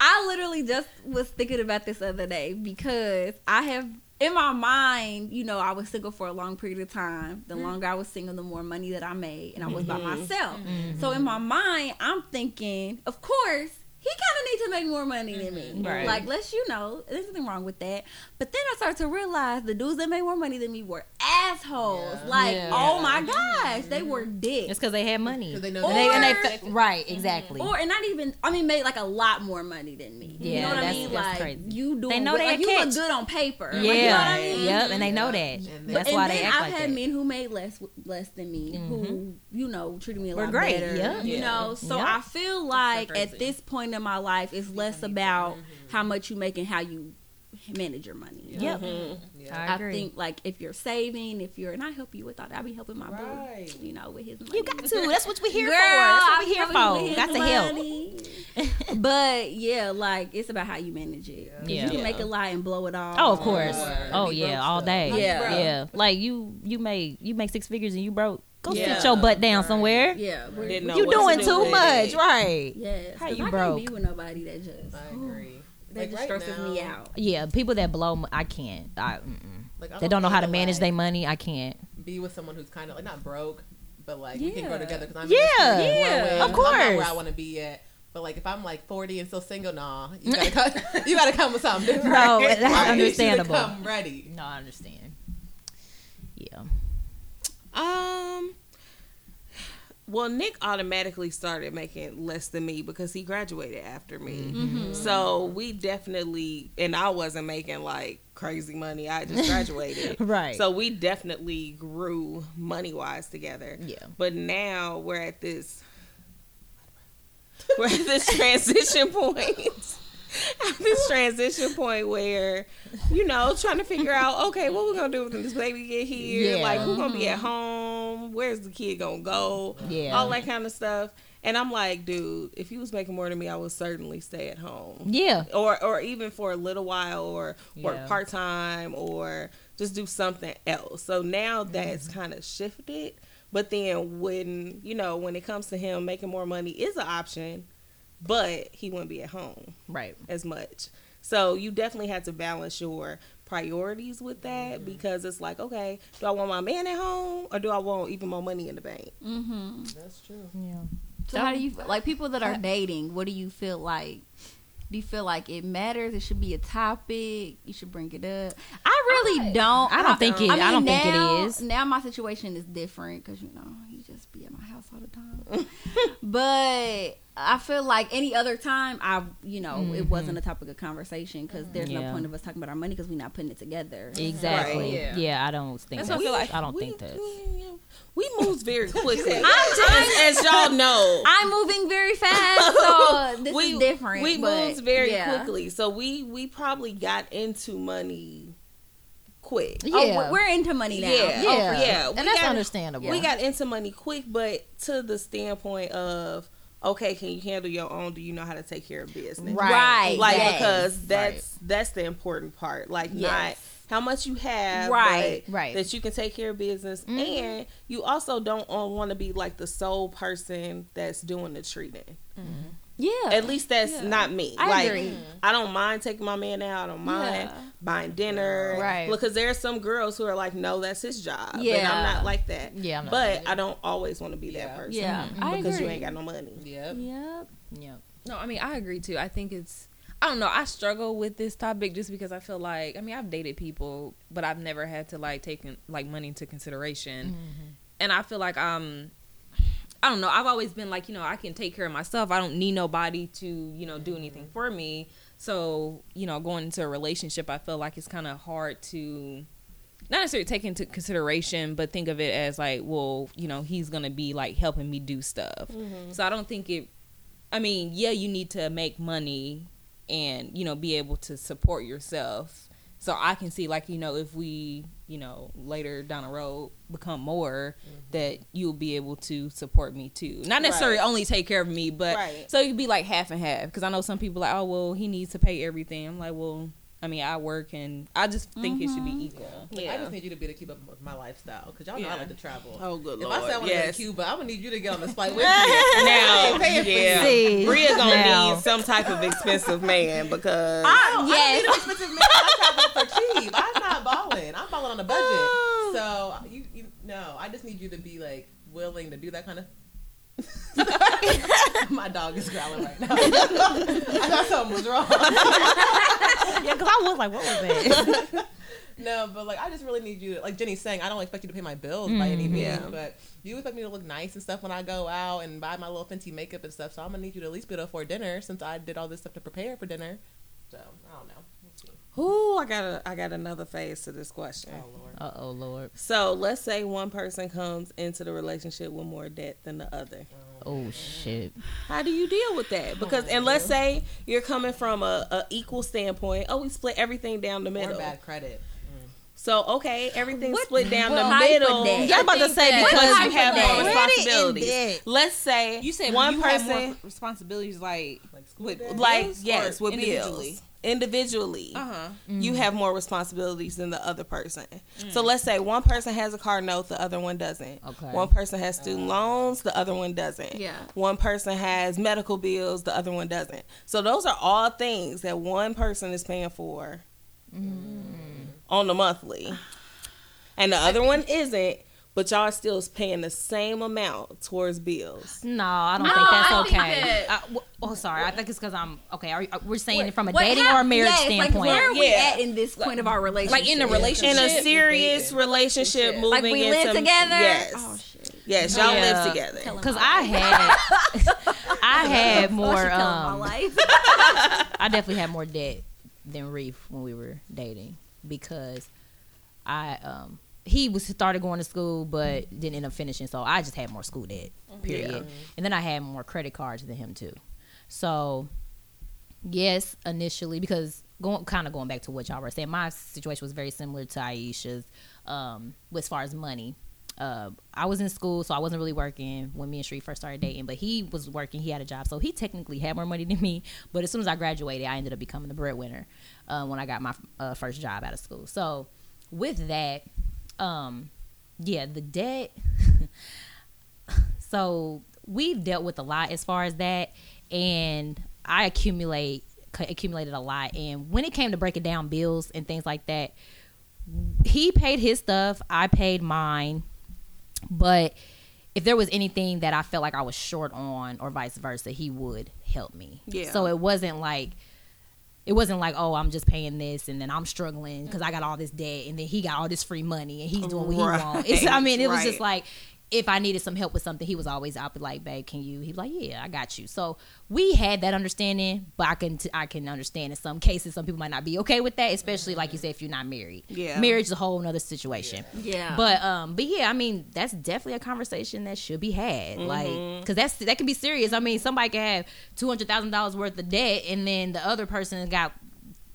I literally just was thinking about this the other day because I have in my mind, you know, I was single for a long period of time. The mm-hmm. longer I was single, the more money that I made, and I was by mm-hmm. myself. Mm-hmm. So in my mind, I'm thinking, of course. He kind of needs to make more money than me. Mm-hmm. Right. Like, let's, you know, there's nothing wrong with that. But then I started to realize the dudes that made more money than me were assholes. Yeah. Like, Yeah. oh my gosh, they were mm-hmm. dicks. It's because they had money. 'Cause they know and they, and they right, mm-hmm. exactly. Or and not even I mean made like a lot more money than me. you Yeah, know what I that's- mean? that's like crazy. you do They know like, they a you catch. look good on paper. yeah, Like, you know what I mean? yep, and they know that. And That's and why then they act I've like had that. men who made less less than me, who you know treated me a lot great, better. yeah. You know, so I feel like at this point in my life, it's less about how much you make and how you manage your money. Yep. Yeah. I I, think like if you're saving, if you're and I help you with that, I be helping my Right. boo, you know, with his money. You got to. That's what we're here Girl, for. That's what we're be here helping you for. with Got his to help. but yeah, like it's about how you manage it. 'Cause Yeah. You can Yeah. make a lie and blow it all. Oh, of course. Word. Oh yeah, all day. Yeah. yeah. Like you, you made you make six figures and you broke. Go Yeah. sit your butt down somewhere. Yeah. we're- You what to doing do too with much, right? Yeah, How 'cause you I broke? can't be with nobody that just I agree. that Like, just right stresses now- me out. Yeah, people that blow, I can't. I. Like, I they don't know how to manage like, their money. I can't. Be with someone who's kind of like not broke, but like we can grow together because I'm Yeah. in Yeah, growing. of I'm not where. I want to be yet. But like if I'm like 40 and still single, nah, you gotta come. you gotta come with something different. No, that's I you understandable. Come ready. No, I understand. Yeah. Um. Well, Nick automatically started making less than me because he graduated after me. So we definitely, and I wasn't making like crazy money. I just graduated. Right. So we definitely grew money wise together. Yeah. But now we're at this, we're at this transition point. At this transition point where, you know, trying to figure out, okay, what we're gonna do when this baby get here? Yeah. Like, who's gonna be at home? Where's the kid gonna go? Yeah. all that kind of stuff. And I'm like, dude, if you was making more than me, I would certainly stay at home Yeah. or or even for a little while or work Yeah. part time or just do something else. So now that's Mm-hmm. kind of shifted. But then when you know when it comes to him making more money is an option, but he wouldn't be at home Right. as much. So you definitely have to balance your priorities with Mm-hmm. that because it's like, okay, do I want my man at home or do I want even more money in the bank? Mm-hmm. That's true. Yeah. So how do you like people that are dating? What do you feel like? Do you feel like it matters? It should be a topic. You should bring it up. I really don't. I don't think it- I don't think it now- Now my situation is different because you know you just be at my house all the time. but I feel like any other time, I you know it mm-hmm. wasn't a topic of conversation because there's no point of us talking about our money because we're not putting it together. Exactly. Right. Yeah. Yeah. I don't think That's that's, what I feel like. I don't we, think that. we, we moves very quickly. I'm as, as y'all know. I'm moving very fast, so this we, is different. We but, moved very yeah. quickly, so we we probably got into money quick. Oh, Yeah. we're, we're into money now. Yeah, oh, Yeah. oh, yeah. And We that's got- understandable. We got into money quick, but to the standpoint of okay, can you handle your own? Do you know how to take care of business? Right. Like yes. because that's that's the important part. Like Yes. not how much you have, Right, but right. That you can take care of business, mm-hmm. and you also don't want to be like the sole person that's doing the treating. Mm-hmm. Yeah. At least that's not me. I like agree. I don't mind taking my man out. I don't mind Yeah. buying dinner. Right. Because there are some girls who are like, no, that's his job. And Yeah. I'm not like that. Yeah, I'm not But I don't always want to be that Yeah. person. Yeah, I Because agree. you ain't got no money. Yep. Yep. yeah. No, I mean I agree too. I think it's I don't know. I struggle with this topic just because I feel like I mean I've dated people, but I've never had to like take like money into consideration, and I feel like um I don't know. I've always been like you know I can take care of myself. I don't need nobody to you know do anything mm-hmm. for me. So you know going into a relationship, I feel like it's kind of hard to not necessarily take into consideration, but think of it as like, well, you know, he's gonna be like helping me do stuff. Mm-hmm. So I don't think it. I mean, yeah, you need to make money and you know be able to support yourself. So I can see like you know if we you know later down the road become more mm-hmm. that you'll be able to support me too. Not necessarily Right. only take care of me, but Right. so could be like half and half. Because I know some people like, oh well, he needs to pay everything. I'm like, well, I mean, I work and I just think it should be mm-hmm. equal. Like, I just need you to be to keep up with my lifestyle because y'all know I like to travel. Oh, good if lord. I said I want to go yes. to Cuba, I'm gonna need you to get on this flight with me. Now, paying for yeah, See, Bria gonna now. need some type of expensive man because I don't need an expensive man. I travel for cheap. I'm not balling. I'm balling on a budget. Oh. So you, you, no, I just need you to be like willing to do that kind of. My dog is growling right now. I thought something was wrong. Yeah, because I was like, what was that? No, but like I just really need you. Like Jenny's saying, I don't expect you to pay my bills by any mm-hmm. means, Yeah. but you expect me to look nice and stuff when I go out and buy my little fancy makeup and stuff. So I'm gonna need you to at least be able to afford dinner since I did all this stuff to prepare for dinner. So I don't know. We'll. Ooh, I got a, I got another phase to this question. Oh lord. Uh oh, Lord. So let's say one person comes into the relationship with more debt than the other. Oh shit. How do you deal with that? Because and let's say you're coming from a, a equal standpoint. Oh, we split everything down the Or middle. bad credit. So okay, everything's split down what the middle. debt? Yeah, I'm about to say because because you have debt? more Credit responsibilities. Let's say You said one you person, have more responsibilities like Like school with like yes, with individually? bills individually. Uh huh. You have more responsibilities than the other person. Mm. So let's say one person has a car note, the other one doesn't. Okay. One person has student loans, the other one doesn't. Yeah. One person has medical bills, the other one doesn't. So those are all things that one person is paying for on the monthly. And the other one isn't, but but y'all still paying the same amount towards bills. No, I don't No, think that's I think okay. that- I- w- oh, sorry. I think it's because I'm okay. Are, are, we're saying it from a What dating hap- or a marriage yes, standpoint. Like, where are we Yeah. at in this point of our relationship? Like in a relationship. In a serious relationship, moving Like we live into together. Yes, Oh shit. yes, y'all Yeah. live together. Because I had, I had More more. my Um, life. I definitely had more debt than Reef when we were dating because I um he was started going to school but didn't end up finishing, so I just had more school debt. Period. And then I had more credit cards than him too. So yes, initially because going kind of going back to what y'all were saying, my situation was very similar to Aisha's um as far as money. Uh, I was in school, so I wasn't really working when me and Shree first started dating. But he was working; he had a job, so he technically had more money than me. But as soon as I graduated, I ended up becoming the breadwinner uh, when I got my uh, first job out of school. So with that, um, yeah, the debt. so we've dealt with a lot as far as that, and I accumulate accumulated a lot. And when it came to breaking down bills and things like that, he paid his stuff, I paid mine, but if there was anything that I felt like I was short on or vice versa, he would help me. Yeah. So it wasn't like it wasn't like, oh, I'm just paying this and then I'm struggling because I got all this debt and then he got all this free money and he's doing what Right. he wants. It's, I mean, it was just like if I needed some help with something, he was always out be like, babe, can you? He'd like, yeah, I got you. So we had that understanding, but I can t- I can understand in some cases some people might not be okay with that, especially like you said, if you're not married. Yeah. marriage is a whole nother situation. Yeah. But um, but yeah, I mean that's definitely a conversation that should be had, like Mm-hmm. because that's that can be serious. I mean, somebody can have two hundred thousand dollars worth of debt, and then the other person got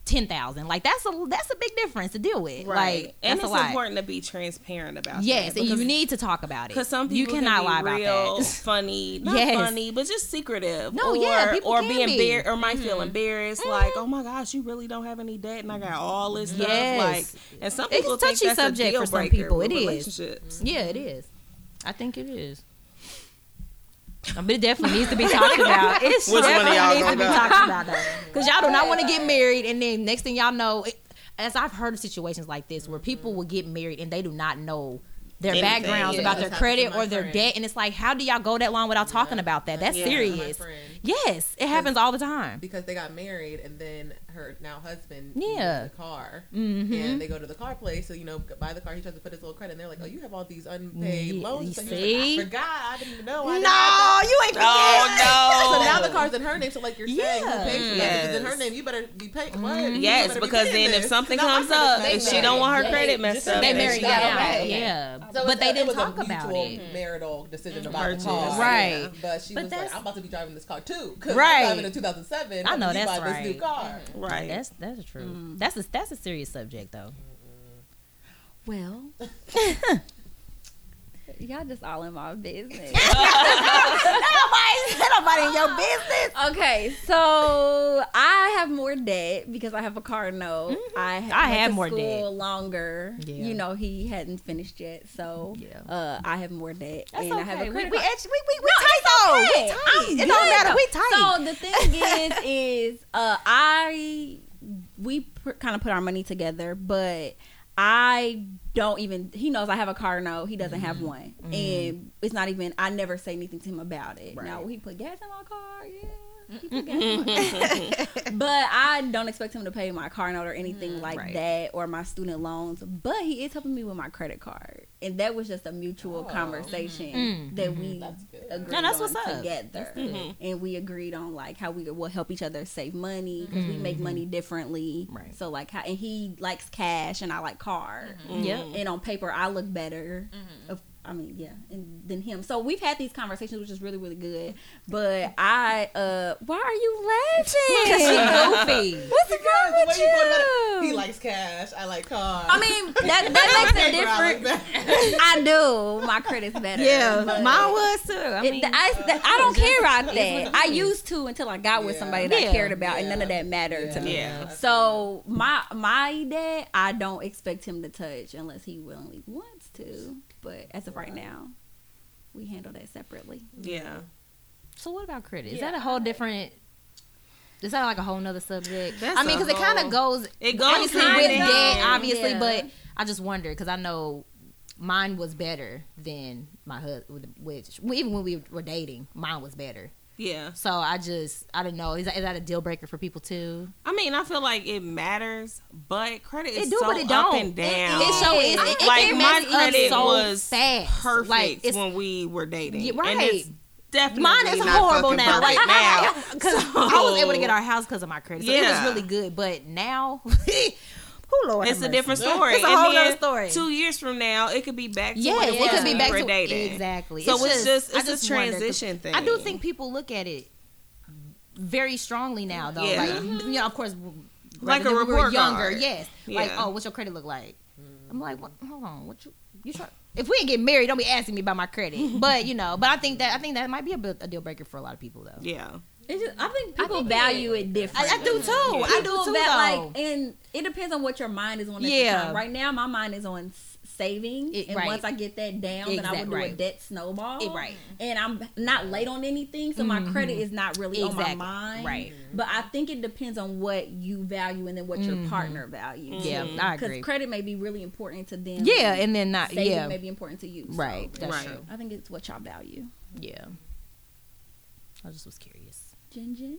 ten thousand. Like that's a that's a big difference to deal with. Right, Like and it's important to be transparent about. Yes, that and you need to talk about it Because some you people cannot lie can be about real that. funny, not Yes. funny, but just secretive. No, or, yeah, people or can be embarrassed, or might feel mm-hmm. embarrassed, mm-hmm. like, oh my gosh, you really don't have any debt, and I got all this stuff. Yes. Like, and some It's a people think touchy that's subject a deal for some people. It is. relationships. Yeah, it is. I think it is. But it definitely needs to be talked about. It Which definitely y'all needs to be go? talked about though, because y'all do not want to get married, and then next thing y'all know, it, as I've heard of situations like this where people will get married and they do not know their Anything, backgrounds yeah. about their That's happened to credit or their friend. debt, and it's like, how do y'all go that long without talking about that? That's Yeah. serious. Yes, it happens all the time. because they got married and then her now husband Yeah. needs a car Mhm. and they go to the car place so you know buy the car he tries to put his little credit and they're like oh you have all these unpaid Yeah, loans you So he's see? like, I forgot I didn't even know I No, you ain't. Oh so no! now the car's in her name so like you're saying Yeah. who pays for that if it's in her name you better be paying what mm-hmm. You Yes, better be because paying then if something comes up, if she don't want her Yeah. credit messed up, They then married she got got out. Yeah, So but they didn't talk about it. marital decision mm-hmm. about the car. Right. But she was like, I'm about to be driving this car too. Because Right. I'm driving in 2007. I know, that's buy This new right. car. Mm-hmm. Right. That's that's true. Mm. That's a that's a serious subject though. Well, y'all just all in my business. Nobody in your business. okay, so I have more debt because I have a car note. I Mm-hmm. I went have more school debt. longer. Yeah. You know, he hadn't finished yet, so Yeah. uh, I have more debt, That's and I have okay. a We, credit we card. actually we we, we No, tight it's though. okay. We tight. I'm It don't matter. We tight. So the thing is, is uh, I we pr- kind of put our money together, but I don't even. He knows I have a car note. He doesn't Mm-hmm. have one, and it's not even. I never say anything to him about it. Right. Now he put gas in my car. Yeah. he put gas in but I don't expect him to pay my car note or anything like Mm-hmm. Right. that or my student loans. But he is helping me with my credit card, and that was just a mutual oh, conversation Mm. that mm-hmm. we That's good. agreed No, that's on what's up. together, and we agreed on like how we will help each other save money because we make money differently. Mm-hmm. Right. So like how and he likes cash and I like card. Yep. And on paper, I look better. Of, I mean, yeah, and than him. So we've had these conversations, which is really, really good. But I, uh, why are you laughing? Goofy. What's Because wrong the with way you go about you? he likes cash. I like cars. I mean, that that makes a difference. I like I do. My credit's better. Yeah, but- mine was too. I It- mean, I, I don't care about that. I used to until I got with somebody that I cared about, and none of that mattered to me. Yeah. So my my dad, I don't expect him to touch unless he willingly wants to. But as of right now, we handle that separately. Yeah. so what about credit? Is that a whole different? Is that like a whole nother subject? That's I mean, because it kind of goes. It goes obviously with in debt, obviously, Yeah. but I just wonder because I know mine was better than my husband. Which even when we were dating, mine was better. Yeah. So I just I don't know. Is that, is that a deal breaker for people too? I mean, I feel like it matters, but credit is It do, so but it don't. and It- down. it so is. It- it like can my up credit so was fast. perfect Like, when we were dating. Yeah, And right. it's definitely Mine is horrible now. Like now. because I was able to get our house because of my credit, so it was really good. But now, who Lord, It's have a different story. It's a And whole other story. Two years from now, it could be back to Yes, it it could be back to were dating. exactly. So it's just I it's a just wonder, 'cause transition thing. I do think people look at it very strongly now, though. Yeah. Like, mm-hmm. you know, of course, Like a than when we were report younger. card. Yes, like, Yeah. oh, what's your credit look like? Mm. I'm like, what, hold on, what you you try? If we ain't get married, don't be asking me about my credit. But you know, but I think that I think that might be a, a deal breaker for a lot of people, though. Yeah. Just, I think people value it different. I, I do too. I do too. though. like, and it depends on what your mind is on. At Yeah. the time. Right now, my mind is on saving, It- and right. once I get that down, then I will do a debt snowball. It- right. And I'm not late on anything, so my credit mm-hmm. is not really on my mind. Right. But I think it depends on what you value and then what your mm-hmm. partner values. Yeah, I mm-hmm. agree. Because credit may be really important to them. Yeah, and then not saving yeah, may be important to you. So right. That's Right. true. I think it's what y'all value. Yeah. I just was curious. Jin Jin?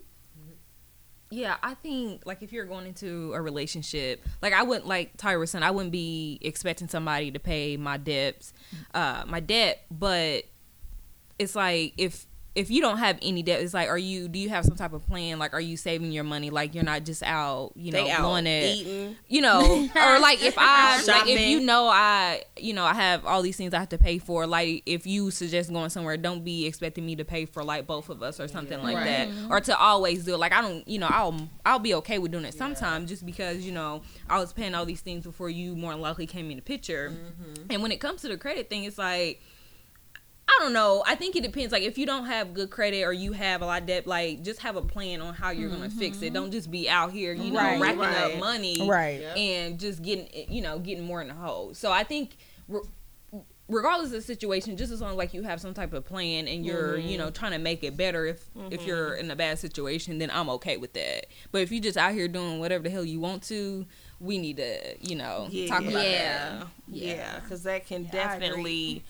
Yeah, I think like if you're going into a relationship, like I wouldn't like Tyra saying, I wouldn't be expecting somebody to pay my debts, uh, my debt, but it's like if if you don't have any debt, it's like are you do you have some type of plan? Like are you saving your money? Like you're not just out, you know, out blowing it eating. you know, or like if I like if you know I you know I have all these things I have to pay for. Like if you suggest going somewhere, don't be expecting me to pay for like both of us or something like that, or to always do it. Like I don't, you know, I'll I'll be okay with doing it sometimes just because you know I was paying all these things before you more than likely came in the picture. Mm-hmm. And when it comes to the credit thing, it's like. I don't know. I think it depends. Like if you don't have good credit or you have a lot of debt, like just have a plan on how you're gonna fix it. Mm-hmm. Don't just be out here, you know, Right. racking Right. up money, Right. and just getting you know getting more in the hole. So I think re- regardless of the situation, just as long as like you have some type of plan and you're you mm-hmm. know trying to make it better. If if mm-hmm. you're in a bad situation, then I'm okay with that. But if you just out here doing whatever the hell you want to, we need to you know Yeah. talk about that. yeah. Yeah, because that can definitely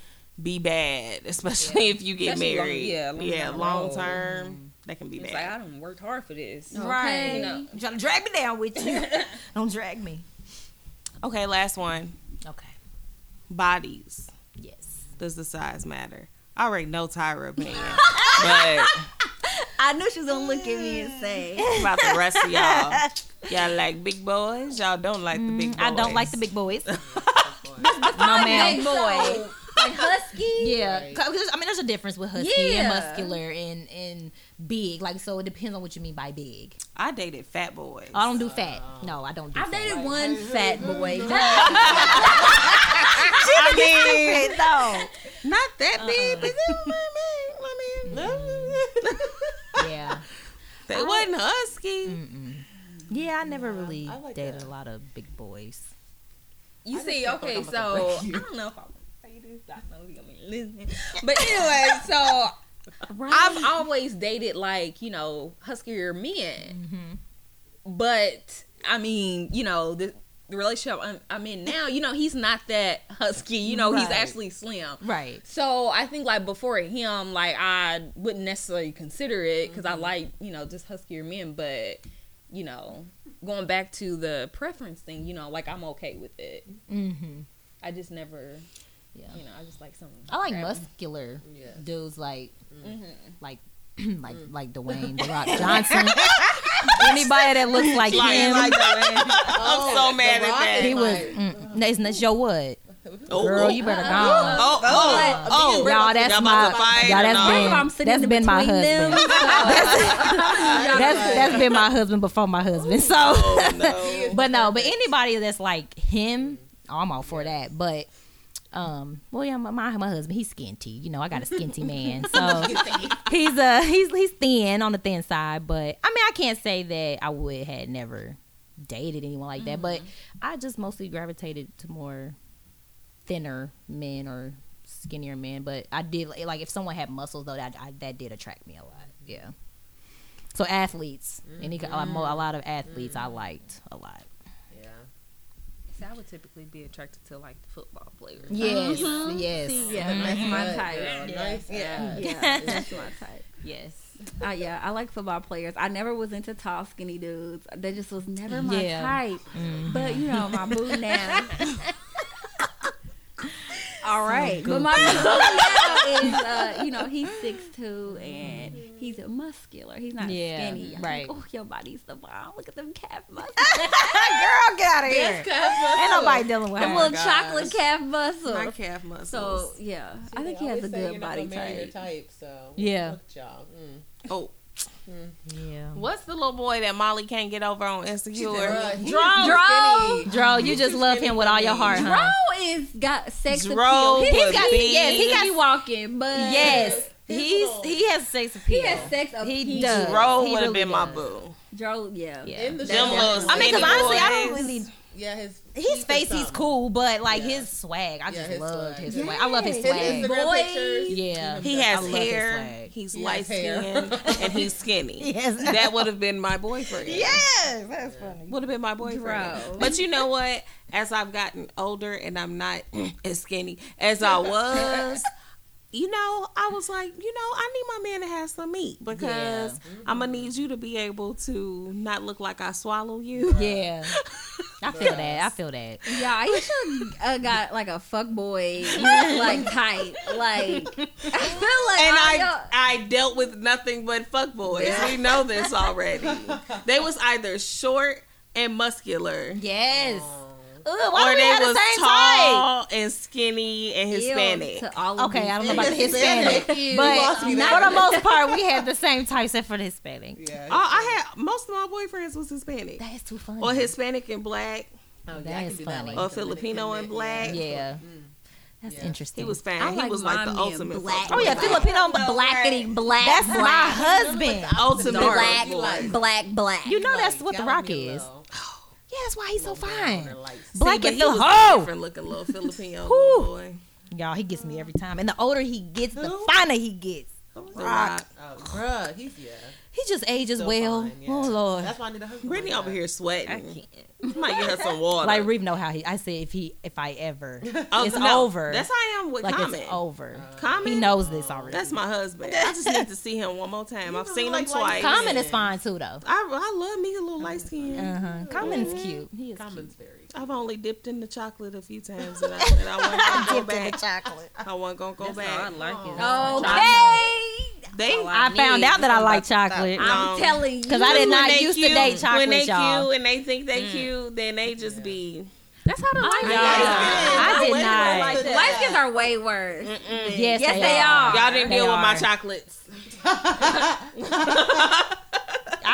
be bad, especially if you get Especially long- married. yeah, long yeah, term. long term, that can be It's like I bad. don't worked hard for this. Right. You know. You trying to drag me down with you. Don't drag me. Okay, last one. Okay. Bodies. Yes. Does the size matter? I already know Tyra opinion, but I knew she was gonna look at me and say, about the rest of y'all, y'all like big boys. Y'all don't like the big boys. I don't like the big boys. no, "Big man. boy, like husky." Yeah, 'Cause, I mean, there's a difference with husky Yeah. and muscular and and big. Like, so it depends on what you mean by big. I dated fat boys. I don't do fat. No, I don't do. I've fat. dated one fat boy. Uh-uh. I mean, No. not that big, but I mean, I mean, Yeah. they wasn't husky. Yeah, I never really dated a lot of big boys. You see, okay, so I don't know if I want to say this. I know you're listening, but anyway, so I've always dated like you know huskier men, but I mean, you know the. The relationship I'm, I'm in now, you know, he's not that husky. You know, he's actually slim. Right. So I think like before him, like I wouldn't necessarily consider it because I like you know just huskier men, but you know going back to the preference thing, you know, like I'm okay with it. Mm-hmm. I just never, Yeah. you know, I just like something. I like crabby. muscular dudes like Mm-hmm. like like like Dwayne The Rock Johnson. Anybody that looks like him. I'm so mad at that. he was. Mm, no, it's not Joe Wood. Oh, Girl, oh, you better go. Oh, oh, oh, Y'all, that's Y'all my. about to fight Y'all, or that's no? been, I'm sitting that's in been my between them. husband. That's that's been my husband before my husband. So, Oh, no. but no, but anybody that's like him, oh, I'm all for that. But um, well, yeah, my my, my husband, he's skinty. You know, I got a skinty man, so he's uh he's he's thin on the thin side. But I mean, I can't say that I would had never dated anyone like that. But I just mostly gravitated to more thinner men or skinnier men. But I did like if someone had muscles though, that I, that did attract me a lot. Yeah. So athletes, any ki- a a lot of athletes, I liked a lot. Yeah. I would typically be attracted to like the football players. Yes, yes, Yeah, that's my type. Girl, nice. Yeah. Yeah, that's my type. yes. Uh, yeah, I like football players. I never was into tall, skinny dudes. That just was never my Yeah. type. But you know, my boo now. All right, but my boo now is, uh, you know, he's six two and he's a muscular. He's not Yeah, skinny. I'm right. Like, oh, your body's the bomb. Look at them calf muscles. Girl, get out of here. Ain't nobody dealing with them her. little gosh. chocolate calf muscles. My calf muscles. So yeah, I think he has a good body Your type. type, so Yeah. look y'all. Mm. oh, Yeah. what's the little boy that Molly can't get over on Insecure? Bruh, he Dro, Dro. Dro, you just love him with all your heart, Dro huh? is got sex Dro appeal. He's would got be- yes, he got- got walking, but Yes, he's he has sex appeal. he has sex appeal. He does. Bro He would have really been my does. boo. Dro, yeah. Yeah. In the Them show. little I mean, because skinny honestly, I don't boys. really. Yeah, his His face, he's cool, but like Yeah. his swag, I Yeah, just his loved swag. his swag. I love his His swag. Instagram Boy. pictures. Yeah. He has hair. He's He light has hair. skinned and he's skinny. Yes. That would have been my boyfriend. Yes, that's funny. Would have been my boyfriend. Dro. But you know what? As I've gotten older and I'm not as skinny as I was, you know, I was like, you know, I need my man to have some meat because I'm gonna need you to be able to not look like I swallow you. Yeah. I feel that. I feel that. Yeah, Aisha uh, got like a fuck boy like type. Like I feel like And all I I dealt with nothing but fuckboys. We know this already. They was either short and muscular. Yes. Ugh, Or why do we they have the was same type? tall and skinny and Ew, Hispanic. to all of Okay, these I don't know about the. Hispanic, but there. for the most part, we had the same type except for the Hispanic. Yeah. Oh, I had most of my boyfriends was Hispanic. That is too funny. Or Hispanic and black. Oh, That yeah, is can do that funny. Or Filipino and black. yeah. Mm. That's Yeah. interesting. He was fine. I he like was like the ultimate black. Oh yeah, fuckboy. Filipino Blackity black. That's my black. husband. ultimate Black, boy. black, black. You know that's what the gotta Rock be a is. Yeah, that's why he's so fine. brown or light. Black but and he was Phil. a Oh, different looking little Filipino little boy. y'all, he gets me every time. And the older he gets, the Who? finer he gets. The Rock. Rock. Oh, bruh, he's yeah. He just ages Still well. fine, yeah. Oh lord. That's why I need a husband. Brittany like over that. here I sweating. can't. Might get her some water. Like Reeve know how he. I said if he, if I ever, Oh, it's no, over. That's how I am with like Common. it's over. Common. He knows this already. That's my husband. I just need to see him one more time. I've seen him like- like twice. Common is fine too though. I, I love me a little light skin. Uh huh. Common's cute. He is Common's very. I've only dipped in the chocolate a few times, and I said I wasn't gonna go back. chocolate. I wasn't gonna go back. I like it. Okay. They, I found out that I like chocolate. I'm Um, telling you. Because I did not they used to date chocolate, When they y'all. cute and they think they cute, then they just be. That's how the life Yeah. is. I did Wait, not. like that. Light skins are way worse. Yes, Yes, they are. Y'all didn't They deal with my chocolates.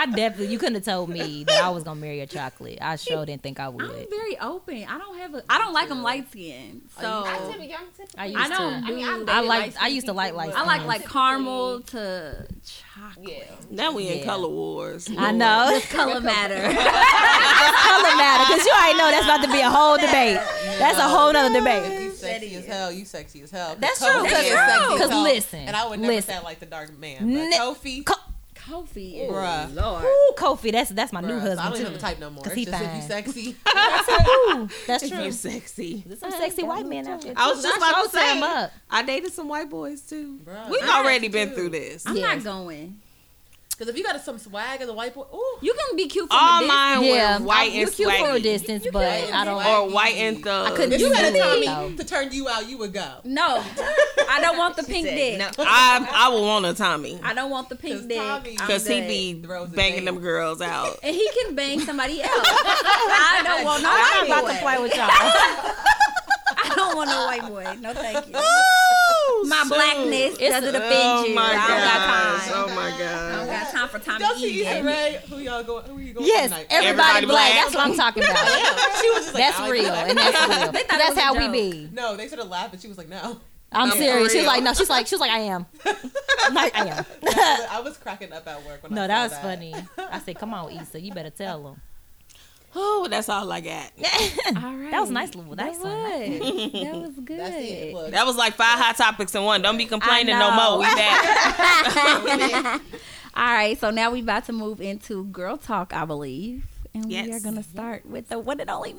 I definitely. You couldn't have told me that I was gonna marry a chocolate. I sure didn't think I would. I'm very open. I don't have a. I don't like them light skin. So I used I don't to. do. I like. I used to like like. I like like caramel to chocolate. Now we in Yeah. color wars. I know. Color matter. color matter because you already know that's about to be a whole debate. That's a whole nother debate. you sexy as hell, you sexy as hell. That's Kofi true. That's is true. sexy as 'Cause hell, listen, and I would never listen. sound like the dark man. Ni- But Kofi, Co- Kofi is. bruh, Lord. Ooh, Kofi, that's that's my new husband. so I husband don't even have too. a type no more. 'Cause It's he just if you fine. sexy. Ooh, that's If true. you sexy. There's some sexy white men out there. I was just about to tear 'em say, up. I dated some white boys too. Bruh, We've I already been to. through this. I'm Yes. not going. Because if you got some swag as a white boy, ooh, You can be cute from All a distance. mine Yeah, were white you and cute for a swaggy. distance, You but cute. I don't. Or white and thug. I couldn't if you do had a that, Tommy though. to turn you out, you would go. No, I don't want the pink dick. I I would want a Tommy. I don't want the pink 'Cause dick. Tommy- I'm Because he good. be Throws it banging down. them girls out. and he can bang somebody else. I don't want no I'm white not about boy. to play with y'all. I don't want no white boy. No, thank you. Ooh, My blackness It's- doesn't offend Oh you. my I don't got time. Oh my god. I don't god. got time for Tommy Don't see Egan. Issa Who y'all going? Who you going Yes, tonight? everybody, Everybody black. black. That's what I'm talking about. Yeah. She was just like, That's oh, I like real, and that's real. they thought it That's was a how we be. No, they started laughing. She was like, no. I'm for serious. She was like, no. She's like, she was like, I am. I'm like, I am. I was cracking up at work when No, saw that was that. funny. I said, come on, Issa, you better tell them. Oh, that's all I got. All right. That was nice, Lou. That That was nice. was. That was good. That's it. Look, That was like five hot topics in one. Don't be complaining no more. We back. All right, so now we about to move into girl talk, I believe, and we are gonna start with the one and only.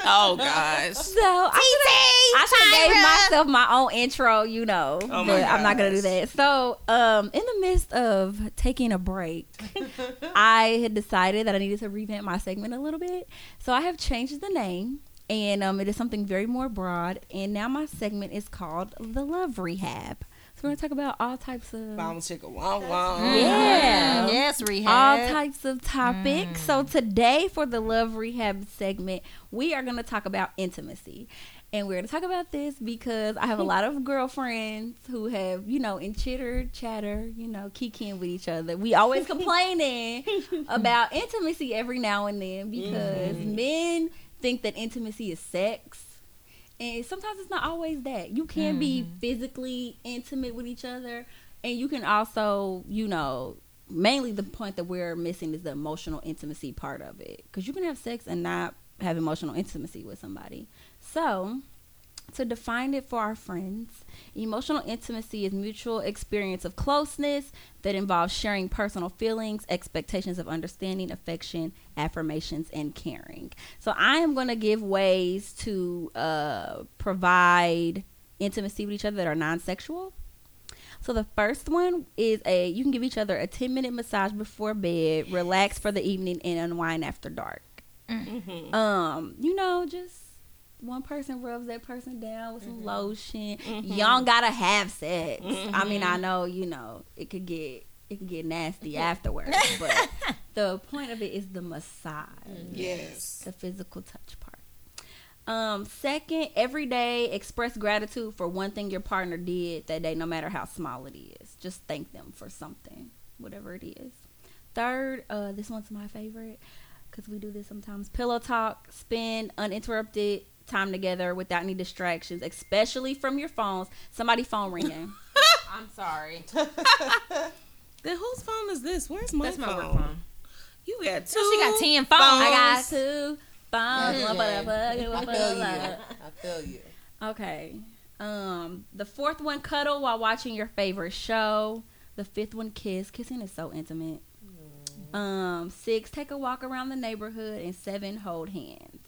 Oh gosh. So I should have gave myself my own intro, you know, Oh my but I'm not gonna do that. So, um, in the midst of taking a break, I had decided that I needed to revamp my segment a little bit. So I have changed the name, and um, it is something very more broad. And now my segment is called the Love Rehab. So we're gonna talk about all types of Bounce chicka wow wow. yeah, Yes, rehab. all types of topics. So mm. today for the love rehab segment, we are going to talk about intimacy. And we're going to talk about this because I have a lot of girlfriends who have, you know, in chitter chatter, you know, kikiing with each other. We always complaining about intimacy every now and then because mm-hmm. men think that intimacy is sex. And sometimes it's not always that. You can be mm-hmm. physically intimate with each other, and you can also, you know, mainly the point that we're missing is the emotional intimacy part of it. Because you can have sex and not have emotional intimacy with somebody. So, to define it for our friends, emotional intimacy is mutual experience of closeness that involves sharing personal feelings, expectations of understanding, affection, affirmations, and caring. So I am going to give ways to uh, provide intimacy with each other that are non-sexual. So the first one is a you can give each other a 10 minute massage before bed, relax for the evening and unwind after dark. Mm-hmm. Um, you know, just one person rubs that person down with some Mm-hmm. lotion. You don't gotta have sex. I mean, I know, you know, it could get it could get nasty afterwards, but the point of it is the massage Yes. the physical touch part. Um, second, every day express gratitude for one thing your partner did that day, no matter how small it is. Just thank them for something, whatever it is. Third, uh, this one's my favorite because we do this sometimes. Pillow talk, spend uninterrupted time together without any distractions, especially from your phones. Somebody phone ringing. I'm sorry. Then whose phone is this? Where's my That's phone? my work phone. You got two. So she got ten phones. I got two phones. Yeah, One for the plug, I feel you. I feel you. Okay. Um, the fourth one, cuddle while watching your favorite show. The fifth one, kiss. Kissing is so intimate. Um, six, take a walk around the neighborhood, and seven, hold hands.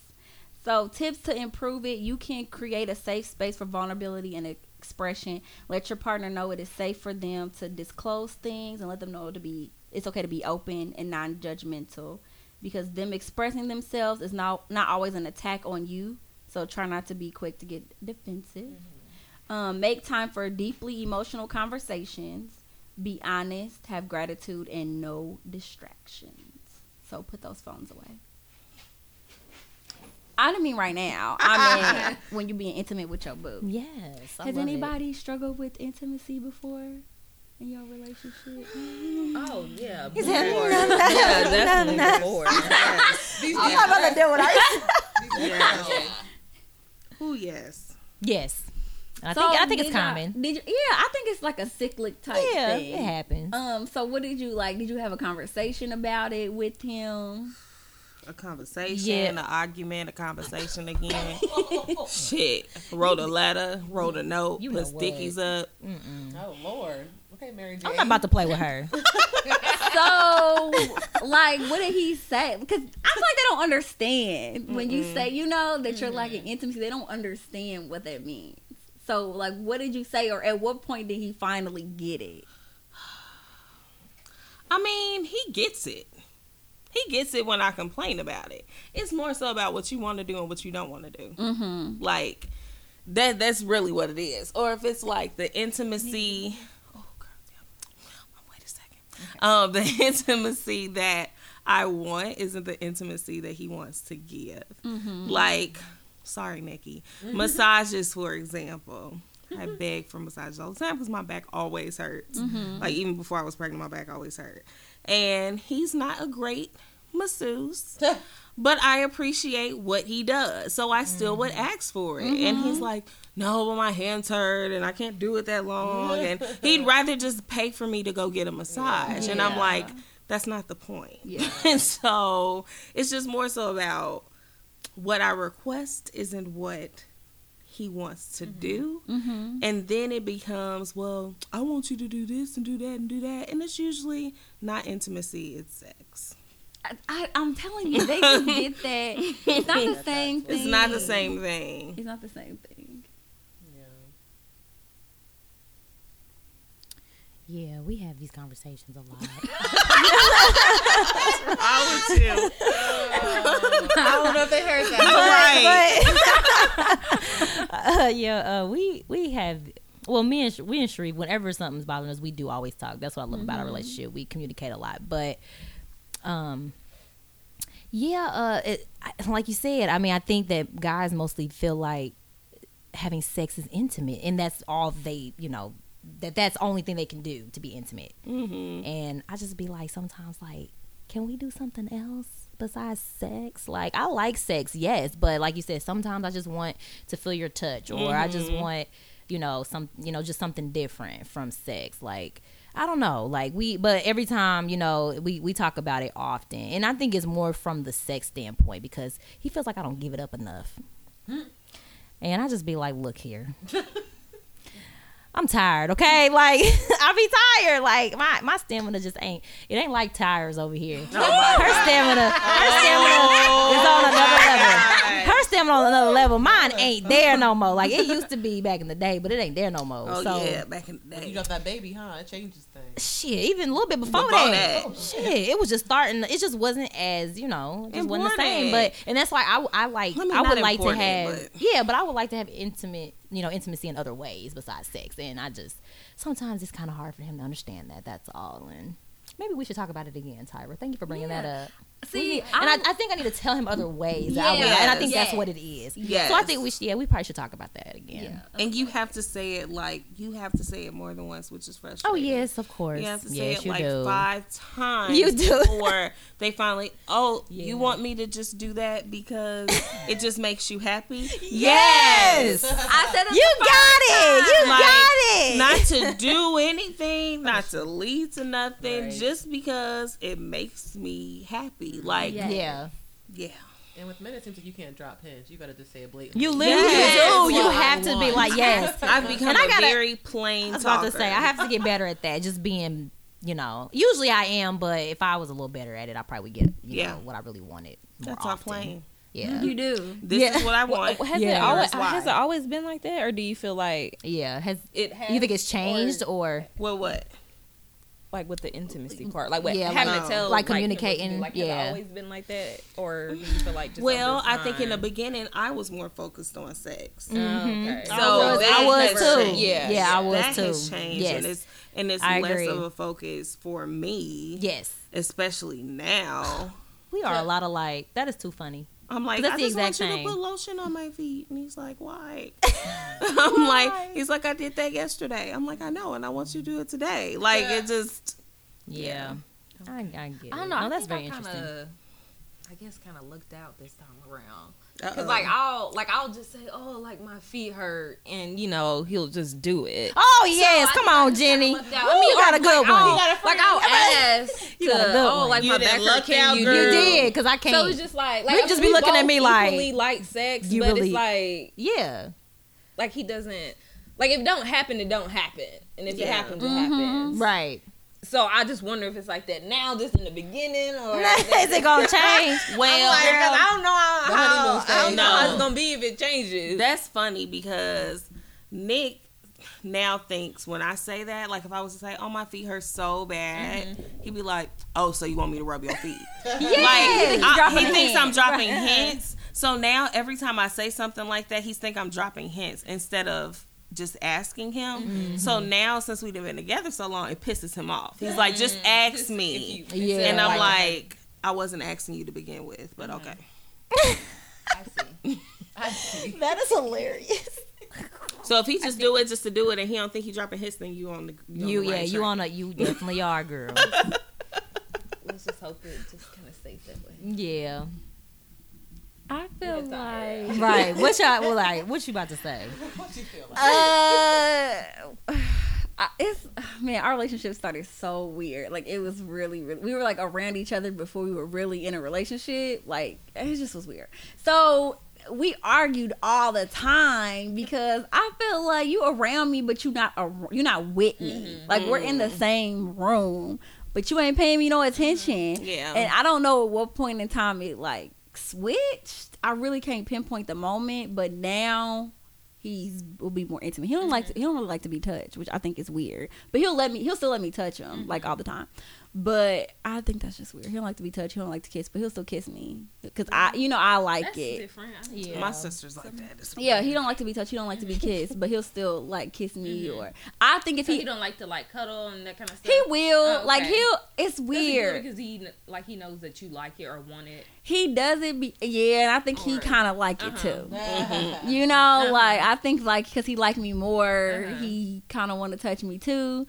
So, tips to improve it: you can create a safe space for vulnerability and expression. Let your partner know it is safe for them to disclose things, and let them know to be it's okay to be open and non-judgmental. Because them expressing themselves is not not always an attack on you. So try not to be quick to get defensive. Um, make time for deeply emotional conversations. Be honest, have gratitude, and no distractions. So put those phones away. I don't mean right now. I mean when you're being intimate with your boo. Yes. I Has love it. anybody struggled with intimacy before in your relationship? Oh yeah. He said, before. "No, no, yeah, no, definitely no." before. Yes. I'm not about to do it. I- yes. Who yes. yes. I So think I think it's did y'all- common. Did you, yeah, I think it's like a cyclic type Yeah, thing. it happens. Um, so what did you like? Did you have a conversation about it with him? A conversation, Yeah. an argument, a conversation again. Shit. Wrote a letter, wrote a note, You put know what? stickies up. Oh Lord. Okay, Mary Jane. I'm not about to play with her. So, like, what did he say? Because I feel like they don't understand when you say, you know, that you're like in intimacy. They don't understand what that means. So, like, what did you say, or at what point did he finally get it? I mean, he gets it. He gets it when I complain about it. It's more so about what you want to do and what you don't want to do. Mm-hmm. Like that that's really what it is. Or if it's like the intimacy Oh girl, yeah. wait a second. Um the intimacy that I want isn't the intimacy that he wants to give. Like sorry, Nikki. Massages, for example. I beg for massages all the time because my back always hurts. Mm-hmm. Like even before I was pregnant, my back always hurt. And he's not a great masseuse, but I appreciate what he does. So I still would mm-hmm. ask for it. And mm-hmm. he's like, "No, but my hands hurt and I can't do it that long." And he'd rather just pay for me to go get a massage. And I'm like, "That's not the point." Yeah. and so it's just more so about what I request isn't what he wants to do. Mm-hmm. And then it becomes, well, I want you to do this and do that and do that. And it's usually not intimacy, it's sex. I, I'm telling you, they just get that. It's not the same thing. It's not the same thing. It's not the same thing. Yeah, we have these conversations a lot. I would too. I don't know if they heard that. Right. uh, yeah, uh, we we have. Well, me and Sh- we and Sharif, whenever something's bothering us, we do always talk. That's what I love about our relationship. We communicate a lot, but um, yeah, uh, it, like you said, I mean, I think that guys mostly feel like having sex is intimate, and that's all they, you know, that that's the only thing they can do to be intimate. Mm-hmm. And I just be like, sometimes, like, can we do something else besides sex? Like, I like sex, yes, but like you said, sometimes I just want to feel your touch, or I just want, you know, some, you know, just something different from sex. Like, I don't know, like we, but every time, you know, we we talk about it often, and I think it's more from the sex standpoint because he feels like I don't give it up enough, and I just be like, look here. I'm tired, okay? Like I be tired. Like my my stamina just ain't it ain't like tires over here. her stamina her stamina is on another level. Her stamina on another level. Mine ain't there no more. Like it used to be back in the day, but it ain't there no more. Oh so yeah, back in the day. You got that baby, huh? It changes things. shit, even a little bit before, Before that. that. Oh, shit, it was just starting. It just wasn't as you know, it just wasn't the same. But and that's why I I like I mean, I would like to have but- yeah, but I would like to have intimate you know intimacy in other ways besides sex. And I just sometimes it's kind of hard for him to understand that. That's all. And maybe we should talk about it again, Tyra. Thank you for bringing that up. See, and I, I think I need to tell him other ways. that I Yes. and I think that's what it is. Yes. So I think we should, yeah, we probably should talk about that again. And you have to say it like you have to say it more than once, which is frustrating. Oh yes, of course. You have to say yes, it like do. five times You do. before they finally. Oh, Yeah. you want me to just do that because it just makes you happy? Yes. I said it You got it. You Like, got it. Not to do anything, not to lead to nothing, Right. just because it makes me happy. Like, Yeah. yeah. yeah. And with men, it seems like you can't drop hints. You got to just say it blatantly. You literally Yes. do. You Well, have to be like yes. I've become And I a gotta- very plain I was about to say I have to get better at that. Just being, you know, usually I am, but if I was a little better at it, I probably would get, you Yeah. know, what I really wanted more That's all often. plain. Yeah. Mm-hmm. You do. This Yeah. is what I want. Has Yeah. it always why. has it always been like that, or do you feel like Yeah. Has it has? you think it's changed or, Well, what? Like with the intimacy mm-hmm. part, like what Yeah, having like- to tell, like him what to communicating, do? like yeah. has it always been like that, or do you feel like just Well, I think in the beginning I was more focused on sex. Oh, okay. Mm-hmm. So I was, I was too. changed. Yeah. Yeah, I was that too. has changed, yes. and it's and it's I less agree. of a focus for me. yes. especially now. We are a lot alike. That is too funny. I'm like, That's I the just want exact you same. to put lotion on my feet, and he's like, why? I'm like, he's like, I did that yesterday. I'm like, I know, and I want you to do it today. Like it just, Yeah. I, I get it. I don't know. No, I that's think very I interesting. Kinda, I guess kind of looked out this time around. Uh-oh. Cause like I'll like I'll just say, oh, like my feet hurt, and you know he'll just do it. Oh yes, I come I on, just kinda Jenny. looked out. Ooh, you got a good like, one. I'll, like I'll ask. You got a good oh, one. like You my didn't back hurt. Can you. You did because I can't. So it's just like like Rick just be looking at me like, equally like sex, you but really- it's like yeah. like he doesn't like if it don't happen, it don't happen, and if it happens, it mm-hmm. happens. Right. So I just wonder if it's like that now, just in the beginning, or Is it gonna change? well, like, 'cause I don't know how, how I don't stage. know how it's gonna be if it changes. that's funny because Nick now thinks when I say that, like if I was to say, "Oh, my feet hurt so bad," Mm-hmm. he'd be like, "Oh, so you want me to rub your feet?" Yeah. like I- he thinks I'm hints. dropping hints. So now every time I say something like that, he's think I'm dropping hints instead of just asking him. Mm-hmm. So now since we've been together so long, it pisses him off. He's like, just ask me. You- Yeah. and I'm like- like, I wasn't asking you to begin with, but okay. I see. I see. That is hilarious. So if he just do it just to do it and he don't think he dropping his thing, you on the you, on the yeah, right you track. on a you definitely are, girl. Let's just hope it just kind of stays that way. Yeah. I feel like Right. What y'all well like what you about to say? What you feel like? uh I- it's man our relationship started so weird like it was really, really we were like around each other before we were really in a relationship like it just was weird so we argued all the time because i feel like you around me but you not a, you're not with me like we're in the same room but you ain't paying me no attention. Yeah. And I don't know at what point in time it like switched. I really can't pinpoint the moment, but now he's will be more intimate. He don't like mm-hmm. to, he don't really like to be touched, which I think is weird. But he'll let me he'll still let me touch him mm-hmm. like all the time. But I think that's just weird. He don't like to be touched. He don't like to kiss, but he'll still kiss me because I you know I like That's it. different. I- Yeah. My sister's like that. Yeah, he don't like to be touched. He don't like to be kissed, but he'll still like kiss me or I think if So he he don't like to like cuddle and that kind of stuff. he will Oh, like he'll it's Does he it weird. because he like he knows that you like it or want it. He does it be yeah, and I think he kind of like it Uh-huh. too. You know, like I think like because he liked me more, Uh-huh. he kind of want to touch me too.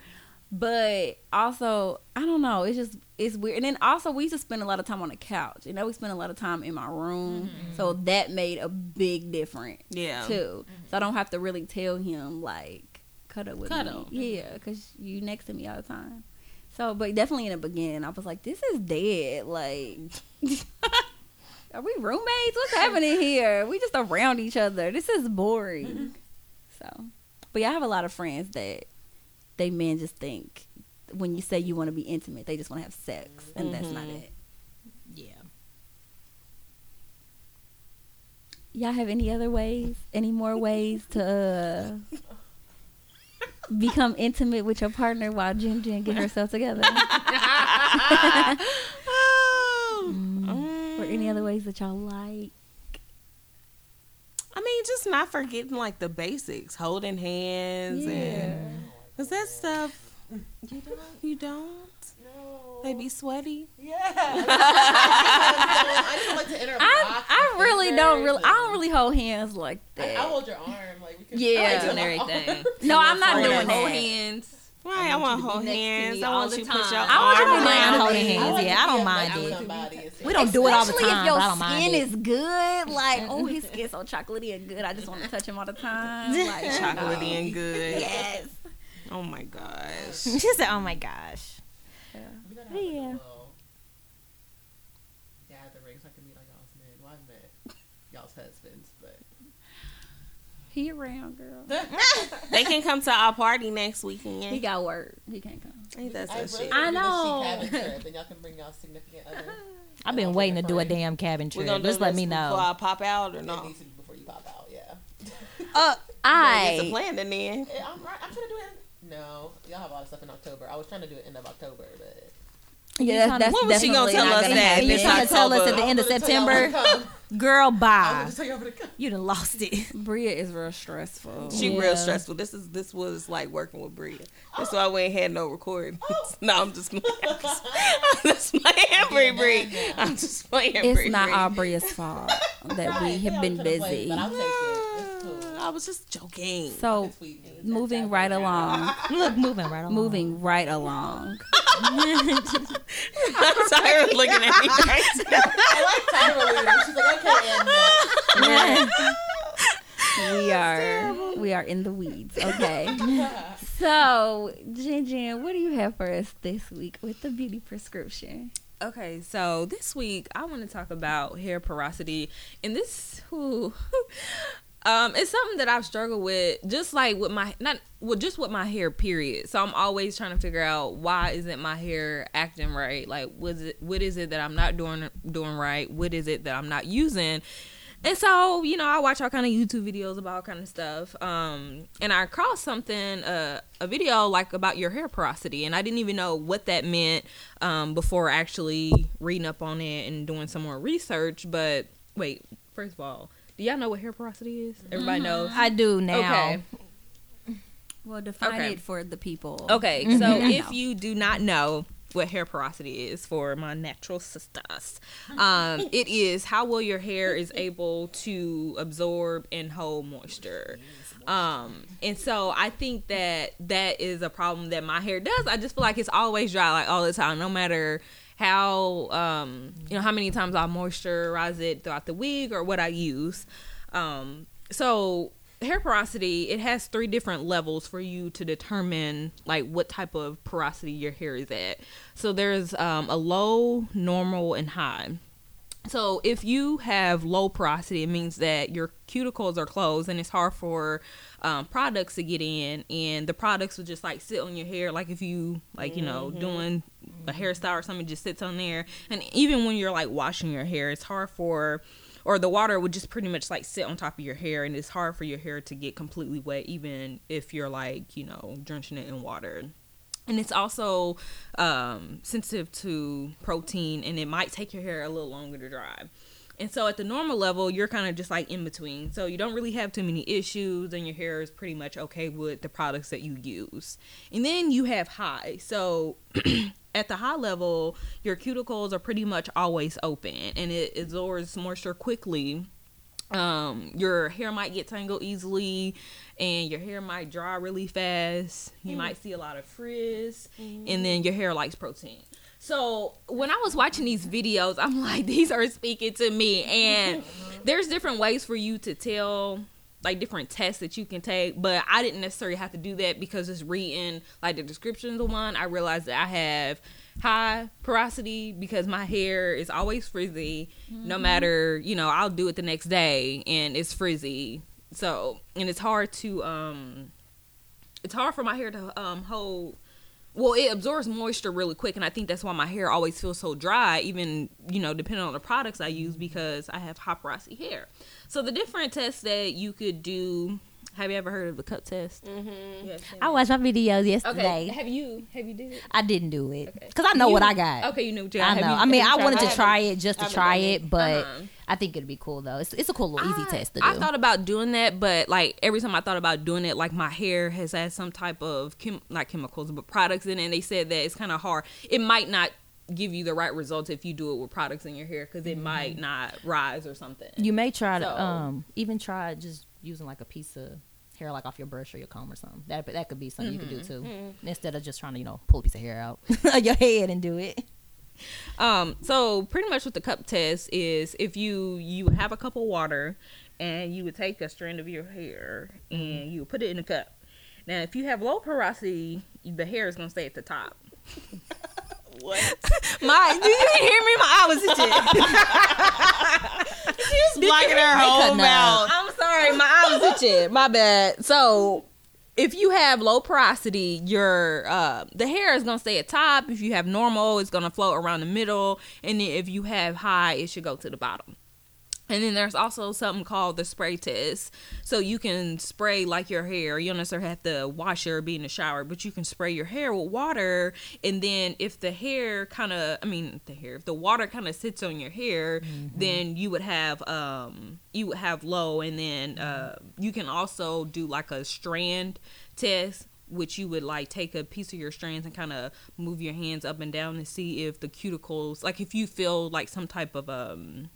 But also, I don't know. It's just it's weird. And then also, we used to spend a lot of time on the couch. You know, we spend a lot of time in my room, mm-hmm. so that made a big difference Yeah. too. Mm-hmm. So I don't have to really tell him like cut cuddle with Cuddle. me. Yeah, because you next to me all the time. So, but definitely in the beginning, I was like, this is dead. Like, are we roommates? What's happening here? We just around each other. This is boring. So, but yeah, I have a lot of friends that they men just think when you say you want to be intimate, they just want to have sex, and that's not it. Yeah. Y'all have any other ways? Any more ways to uh, become intimate with your partner while Jen Jen get herself together? Oh. or any other ways that y'all like? I mean, just not forgetting like the basics, holding hands, and cause that stuff you don't, you don't. No. They be sweaty. Yeah. I just like to interact. I I really don't really I don't really hold hands like that. I hold your arm like we can. Yeah. I like Doing everything. no, I'm not Hold doing hold hands. Right, I want to hold be next to hands. I want you to put time. your I want you to arm be around holding hands. like Yeah, I don't mind like it. somebody is- We don't do it all the Especially time, if your I don't mind skin is good, like oh his skin's so chocolatey and good. I just want to touch him all the time. Like Chocolatey and good. Yes. Oh my gosh. She said, "Oh my gosh." We gotta have like Yeah. a little gathering so I can meet all y'all's men. Well, I've met y'all's husbands, but He around, girl. They can come to our party next weekend. He got work. He can't come. Ain't that I so really shit? I want to do the know. chic cabin trip, and y'all can bring y'all significant other. I've been waiting to do a damn cabin trip. gonna Just let me know. before know. I pop out or It no? needs to be before you pop out. Yeah. Uh, I. It's a I plan then. then. I'm, right- I'm trying to do it. In, no, y'all have a lot of stuff in October. I was trying to do it end of October, but yeah, that's, that's When was she gonna definitely tell not us gonna that? You This trying to tell us at the end of I was gonna tell y'all September, when to come. girl, bye. y'all when to come. You done lost it. Bria is real stressful. She Yeah. real stressful. This is this was like working with Bria. That's why we ain't had no recording. Oh. no, I'm just playing. I'm just, I'm just playing Bria. Bria. I'm just playing It's Bria. not Bria. our Bria's fault that we have yeah, been I'm trying to play, busy. But I'll take it. It's cool. I was just joking. So It's sweet news. moving right along, Look, moving right along. moving right along. I'm sorry, for looking at me. I like Tyra leading. She's like, okay, and uh, we are we are in the weeds. Okay. So, Jen Jen, what do you have for us this week with the beauty prescription? Okay, so this week I want to talk about hair porosity, and this, whew, um, it's something that I've struggled with, just like with my not, well, just with my hair. Period. So I'm always trying to figure out why isn't my hair acting right? Like, what is it? What is it that I'm not doing doing right? What is it that I'm not using? And so, you know, I watch all kind of YouTube videos about all kind of stuff. Um, and I crossed something, uh, a video like about your hair porosity, and I didn't even know what that meant um, before actually reading up on it and doing some more research. But wait, first of all, do y'all know what hair porosity is? Everybody knows. I do now. Okay. Well, define Okay. it for the people. Okay, so if you do not know what hair porosity is for my natural sisters, um, it is how well your hair is able to absorb and hold moisture. Um, and so I think that that is a problem that my hair does. I just feel like it's always dry, like all the time, no matter how um, you know how many times I moisturize it throughout the week or what I use. Um, so hair porosity it has three different levels for you to determine like what type of porosity your hair is at so there's um, a low normal and high So if you have low porosity, it means that your cuticles are closed and it's hard for um, products to get in, and the products will just like sit on your hair, like if you like you know doing a hairstyle or something, just sits on there. And even when you're like washing your hair, it's hard for or the water would just pretty much like sit on top of your hair and it's hard for your hair to get completely wet even if you're like you know drenching it in water. And it's also um, sensitive to protein and it might take your hair a little longer to dry and so at the normal level you're kind of just like in between. So you don't really have too many issues and your hair is pretty much okay with the products that you use. And then you have high. So at the high level your cuticles are pretty much always open and it absorbs moisture quickly. Um your hair might get tangled easily and your hair might dry really fast. You might see a lot of frizz and then your hair likes protein so when i was watching these videos i'm like these are speaking to me. And there's different ways for you to tell like different tests that you can take. But i didn't necessarily have to do that because just reading like the description of the one. I realized that i have high porosity because my hair is always frizzy no matter you know i'll do it the next day and it's frizzy. So and it's hard to um it's hard for my hair to um hold well it absorbs moisture really quick and i think that's why my hair always feels so dry even you know depending on the products i use because i have porosity hair. So the different tests that you could do have you ever heard of the cup test mm-hmm. I watched my videos yesterday. okay have you have you did it I didn't do it because I know what I got. okay you know what you I know. you- I mean, I wanted to it? try it just to try it, but Uh-huh. I think it'd be cool though. It's, it's a cool little easy I- test to do. I thought about doing that, but like every time I thought about doing it, like my hair has had some type of chem- not chemicals, but products in it. And they said that it's kind of hard. It might not give you the right results if you do it with products in your hair because it might not rise or something. you may try to um even try just using like a piece of hair like off your brush or your comb or something. That that could be something you could do mm-hmm. too mm-hmm. instead of just trying to you know pull a piece of hair out of your head and do it. Um, so pretty much what the cup test is, if you you have a cup of water and you would take a strand of your hair and mm-hmm. you would put it in a cup. Now, if you have low porosity, the hair is gonna stay at the top. What? My, do you hear me? My eye was itching. She's blocking her whole mouth. I'm sorry, my eye was itching. My bad. So, if you have low porosity, your uh, the hair is gonna stay at top. If you have normal, it's gonna float around the middle, and then if you have high, it should go to the bottom. And then there's also something called the spray test. So you can spray like your hair. You don't necessarily have to wash or be in the shower, but you can spray your hair with water. And then if the hair kind of, I mean, the hair, if the water kind of sits on your hair, then you would have, um, you would have low. And then uh, you can also do like a strand test which you would like take a piece of your strands and kind of move your hands up and down to see if the cuticles like if you feel like some type of um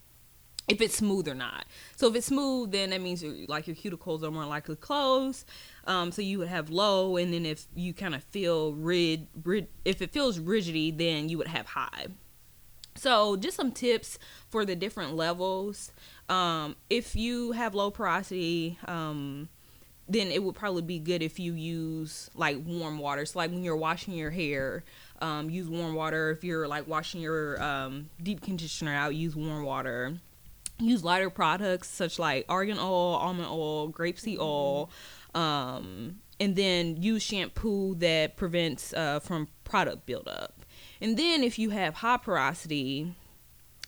if it's smooth or not. So if it's smooth, then that means like your cuticles are more likely closed. Um, so you would have low, and then if you kind of feel rid, rid, if it feels rigidy, then you would have high. So just some tips for the different levels. Um, if you have low porosity, um, then it would probably be good if you use like warm water. So like when you're washing your hair, um, use warm water. If you're like washing your um, deep conditioner out, use warm water use lighter products such like argan oil, almond oil, grapeseed oil, um, and then use shampoo that prevents uh, from product buildup. And then if you have high porosity,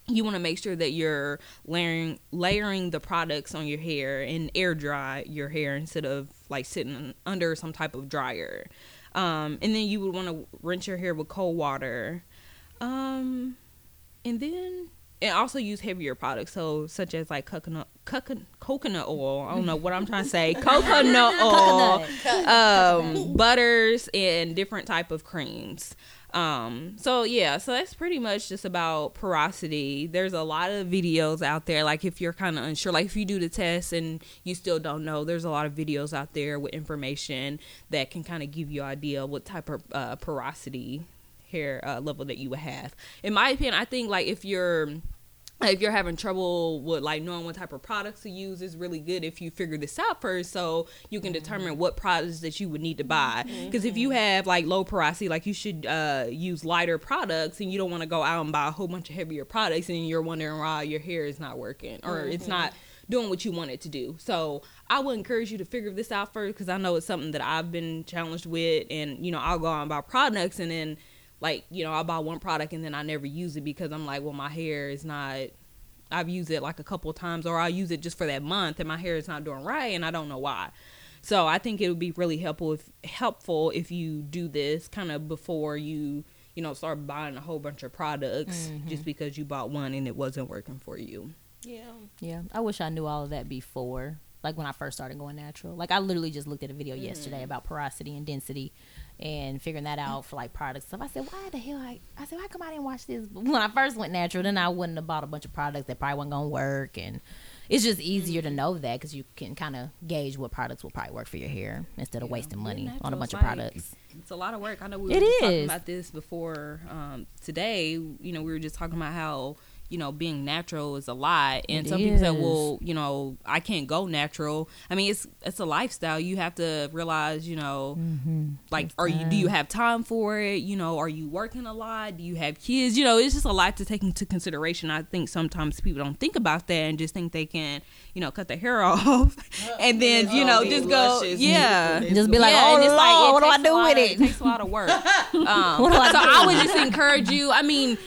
you want to make sure that you're layering layering the products on your hair and air dry your hair instead of like sitting under some type of dryer. Um, and then you would want to rinse your hair with cold water. Um, and then and also use heavier products, so such as like coconut coconut, coconut oil. I don't know what I'm trying to say. Coconut oil, um, butters, and different type of creams. Um, so yeah, so that's pretty much just about porosity. There's a lot of videos out there. Like if you're kind of unsure, like if you do the test and you still don't know, there's a lot of videos out there with information that can kind of give you idea what type of uh, porosity hair uh, level that you would have. In my opinion, I think like if you're if you're having trouble with like knowing what type of products to use, it's really good if you figure this out first, so you can determine what products that you would need to buy. Because if you have like low porosity, like you should uh, use lighter products, and you don't want to go out and buy a whole bunch of heavier products, and you're wondering why your hair is not working or it's not doing what you want it to do. So I would encourage you to figure this out first because I know it's something that I've been challenged with, and you know I'll go out and buy products, and then like you know I'll buy one product and then I never use it because I'm like, well, my hair is not. I've used it like a couple of times, or I use it just for that month, and my hair is not doing right, and I don't know why. So I think it would be really helpful if helpful if you do this kind of before you you know start buying a whole bunch of products mm-hmm. just because you bought one and it wasn't working for you. Yeah. Yeah, I wish I knew all of that before. Like when I first started going natural. Like I literally just looked at a video mm-hmm. yesterday about porosity and density and figuring that out for like products stuff. I said, why the hell I I said, why come I didn't watch this when I first went natural? Then I wouldn't have bought a bunch of products that probably weren't gonna work and it's just easier to know that because you can kind of gauge what products will probably work for your hair instead of wasting money on a bunch of Like, products. It's a lot of work. I know we were talking about this before um, today. You know, we were just talking about how you know being natural is a lot, and It some people say, "Well, you know, I can't go natural." I mean, it's it's a lifestyle. You have to realize, you know, Mm-hmm. like, are you do you have time for it? You know, are you working a lot? Do you have kids? You know, it's just a lot to take into consideration. I think sometimes people don't think about that and just think they can, you know, cut their hair off, and then you know be just go, luscious, yeah. Just be like, yeah, oh and it's like, it what do I do with of- it? It takes a lot of work. Um, What do I so I would just encourage you. I mean,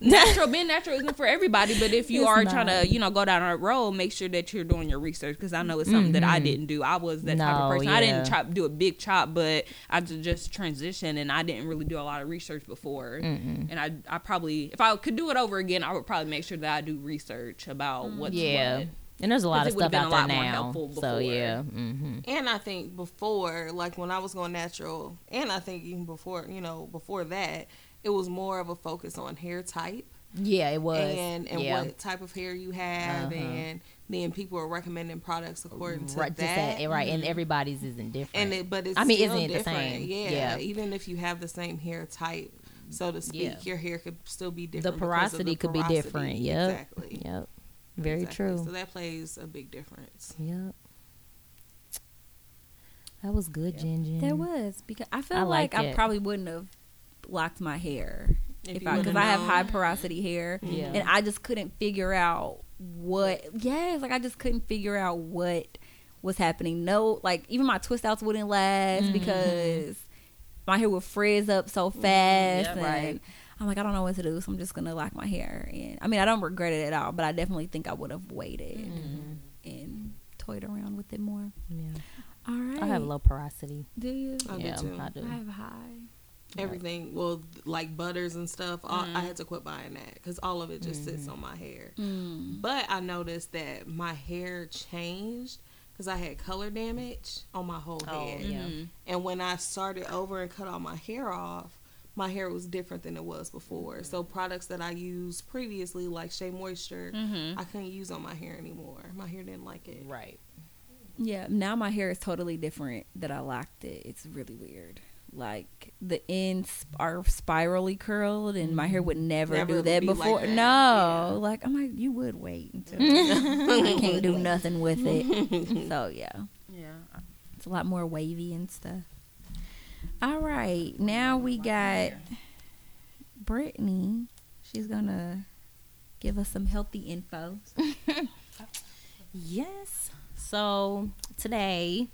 natural being natural isn't for everybody, but if you It's are trying to, you know, go down a road, make sure that you're doing your research because I know it's something that I didn't do. I was that type of Mm-hmm. No, person. I didn't chop do a big chop, but I just transitioned and I didn't really do a lot of research before. And I, I probably, if I could do it over again, I would probably make sure that I do research about what's Yeah. what. And there's a lot of it would've stuff been a out lot there more now. helpful So before. yeah. hmm And I think before, like when I was going natural, and I think even before, you know, before that, it was more of a focus on hair type Yeah, it was. and and yeah. what type of hair you have, Uh-huh. and then people are recommending products according to right, just that. that, right, and everybody's isn't different. and it, but it's I mean, still isn't it the same? Yeah, Yeah. even if you have the same hair type, so to speak, Yeah. your hair could still be different. The porosity the could be different. Yep. Exactly. Yep. Very Exactly. true. So that plays a big difference. Yep. That was good, Jen Jen. There was because I feel I like like I probably wouldn't have locked my hair If if, I because I have high porosity hair, Yeah. and I just couldn't figure out what. Yes, like I just couldn't figure out what was happening. No, like even my twist outs wouldn't last Mm-hmm. because my hair would frizz up so fast, and right. I'm like I don't know what to do, so I'm just gonna lock my hair. And I mean I don't regret it at all, but I definitely think I would have waited Mm-hmm. and toyed around with it more. Yeah. All right, I have low porosity. Do you? I yeah, do too. I do. I have high. Everything, well, like butters and stuff. All, Mm-hmm. I had to quit buying that because all of it just sits on my hair. Mm. But I noticed that my hair changed because I had color damage on my whole Oh, head. yeah. And when I started over and cut all my hair off, my hair was different than it was before. So products that I used previously, like Shea Moisture, I couldn't use on my hair anymore. My hair didn't like it. Right. Yeah, now my hair is totally different that I locked it. It's really weird. Like the ends are spirally curled, and my hair would never, Never do that be like before. that, no, yeah. like I'm like you would wait until I can't do nothing with it. So yeah, Yeah. it's a lot more wavy and stuff. All right, now we got Brittany. She's gonna give us some healthy info. Yes. So today,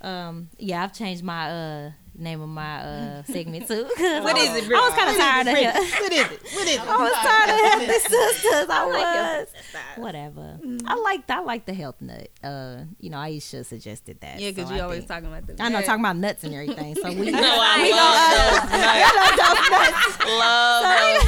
um, yeah, I've changed my uh name of my uh segment too. what is it? I was kind of tired of it. What is it? What is it? I was tired of healthy sisters. I was. Whatever. I like I like the health nut. Uh, you know, Aisha suggested that. Yeah, because so you I always think- talking about the. I know, talking about nuts and everything. So we, No, I love those nuts. Love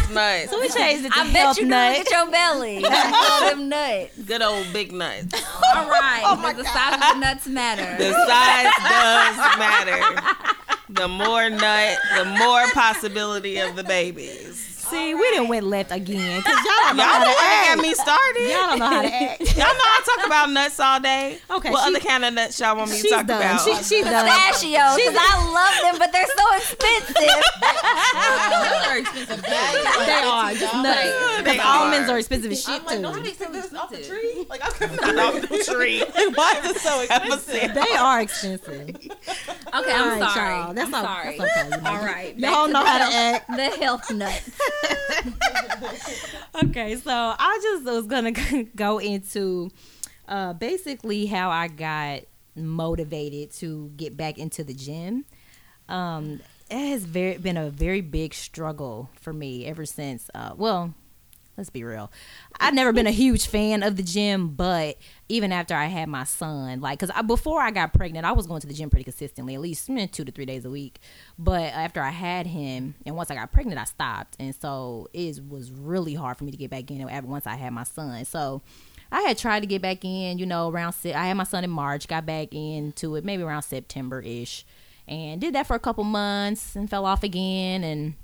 those nuts. so we changed it to I bet health you nut. look at your belly. All them nuts. Good old big nuts. All right. because the size of the nuts matter. The size does matter. The more nut, the more possibility of the babies. See, we didn't went left again because y'all don't know Y'all how know to act. got me started. Y'all don't know how to act. Y'all know I talk about nuts all day. Okay, What she- other kind of nuts y'all want me to She's talk done. about? She, she's done. Pistachios, because I love them, but they're so expensive. Those are expensive. They are just nuts. They Because almonds are expensive as shit I'm like, too. don't they take this off the tree? Like, I couldn't off the tree. Why is it so expensive? They are expensive. Okay, I'm right, sorry. y'all. That's I'm all- sorry. that's okay. All right. Y'all know how to act. the health nuts. Okay, so I just was gonna go into uh, basically how I got motivated to get back into the gym. Um, it has very been a very big struggle for me ever since. Uh, well, let's be real. I've never been a huge fan of the gym, but even after I had my son, like, cause I, before I got pregnant, I was going to the gym pretty consistently, at least two to three days a week. But after I had him, and once I got pregnant, I stopped, and so it was really hard for me to get back in. Once I had my son, so I had tried to get back in, you know, around. I had my son in March, got back into it maybe around September ish, and did that for a couple months, and fell off again, and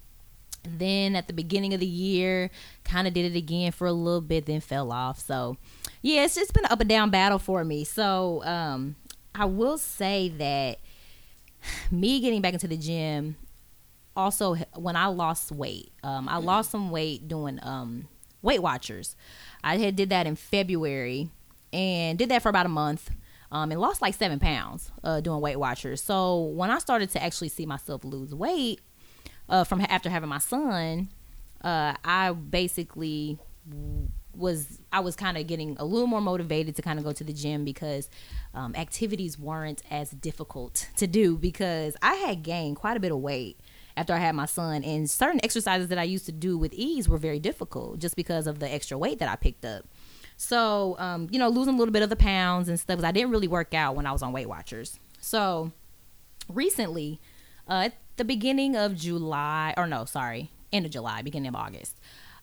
then at the beginning of the year kind of did it again for a little bit then fell off. So yeah it's just been an up and down battle for me. So um i will say that me getting back into the gym also when i lost weight um i lost some weight doing um weight watchers. I had did that in february and did that for about a month um, and lost like seven pounds uh, doing weight watchers. So when i started to actually see myself lose weight uh, from after having my son, uh, I basically was I was kind of getting a little more motivated to kind of go to the gym because um, activities weren't as difficult to do because I had gained quite a bit of weight after I had my son and certain exercises that I used to do with ease were very difficult just because of the extra weight that I picked up. So, um, you know, losing a little bit of the pounds and stuff I didn't really work out when I was on Weight Watchers. So, recently, uh, at the beginning of July, or no, sorry, end of July, beginning of August,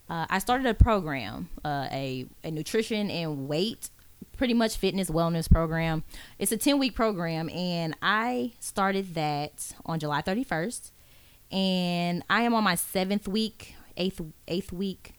uh, I started a program, uh, a, a nutrition and weight, pretty much fitness wellness program. It's a 10 week program, and I started that on July 31st. And I am on my seventh week, eighth, eighth week,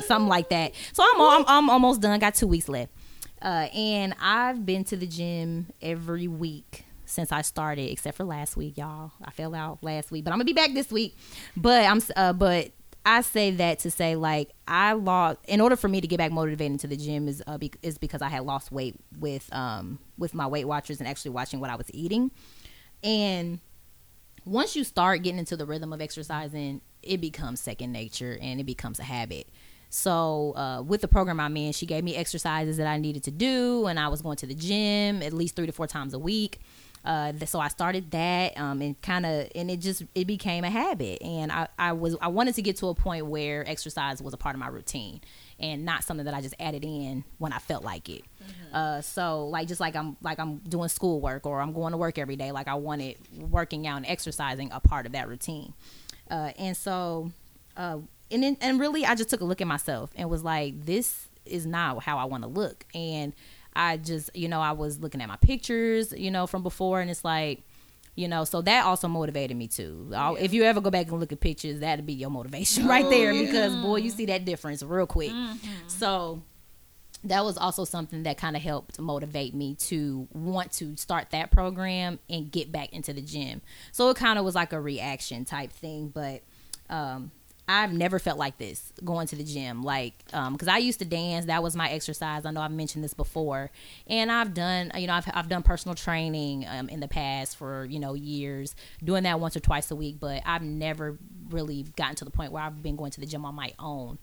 something like that. So I'm, I'm, I'm almost done, got two weeks left. Uh, and I've been to the gym every week since I started, except for last week, y'all. I fell out last week, but I'm gonna be back this week. But I'm, uh, but I say that to say like I lost. In order for me to get back motivated into the gym is uh, be, is because I had lost weight with um with my Weight Watchers and actually watching what I was eating, and once you start getting into the rhythm of exercising, it becomes second nature and it becomes a habit. So, uh, with the program I'm in, she gave me exercises that I needed to do, and I was going to the gym at least three to four times a week. Uh, so I started that, um, and kind of, and it just it became a habit. And I, I was I wanted to get to a point where exercise was a part of my routine, and not something that I just added in when I felt like it. Uh, so like just like I'm like I'm doing schoolwork or I'm going to work every day, like I wanted working out and exercising a part of that routine. Uh, and so, uh, and then, and really, I just took a look at myself and was like, this is not how I want to look. And I just, you know, I was looking at my pictures, you know, from before, and it's like, you know, so that also motivated me too. I'll- If you ever go back and look at pictures, that'd be your motivation right there because boy, you see that difference real quick. So that was also something that kind of helped motivate me to want to start that program and get back into the gym. So it kind of was like a reaction type thing, but um, I've never felt like this going to the gym. Like, because I used to dance, that was my exercise. I know I've mentioned this before, and I've done, you know, I've, I've done personal training um, in the past for you know years, doing that once or twice a week. But I've never really gotten to the point where I've been going to the gym on my own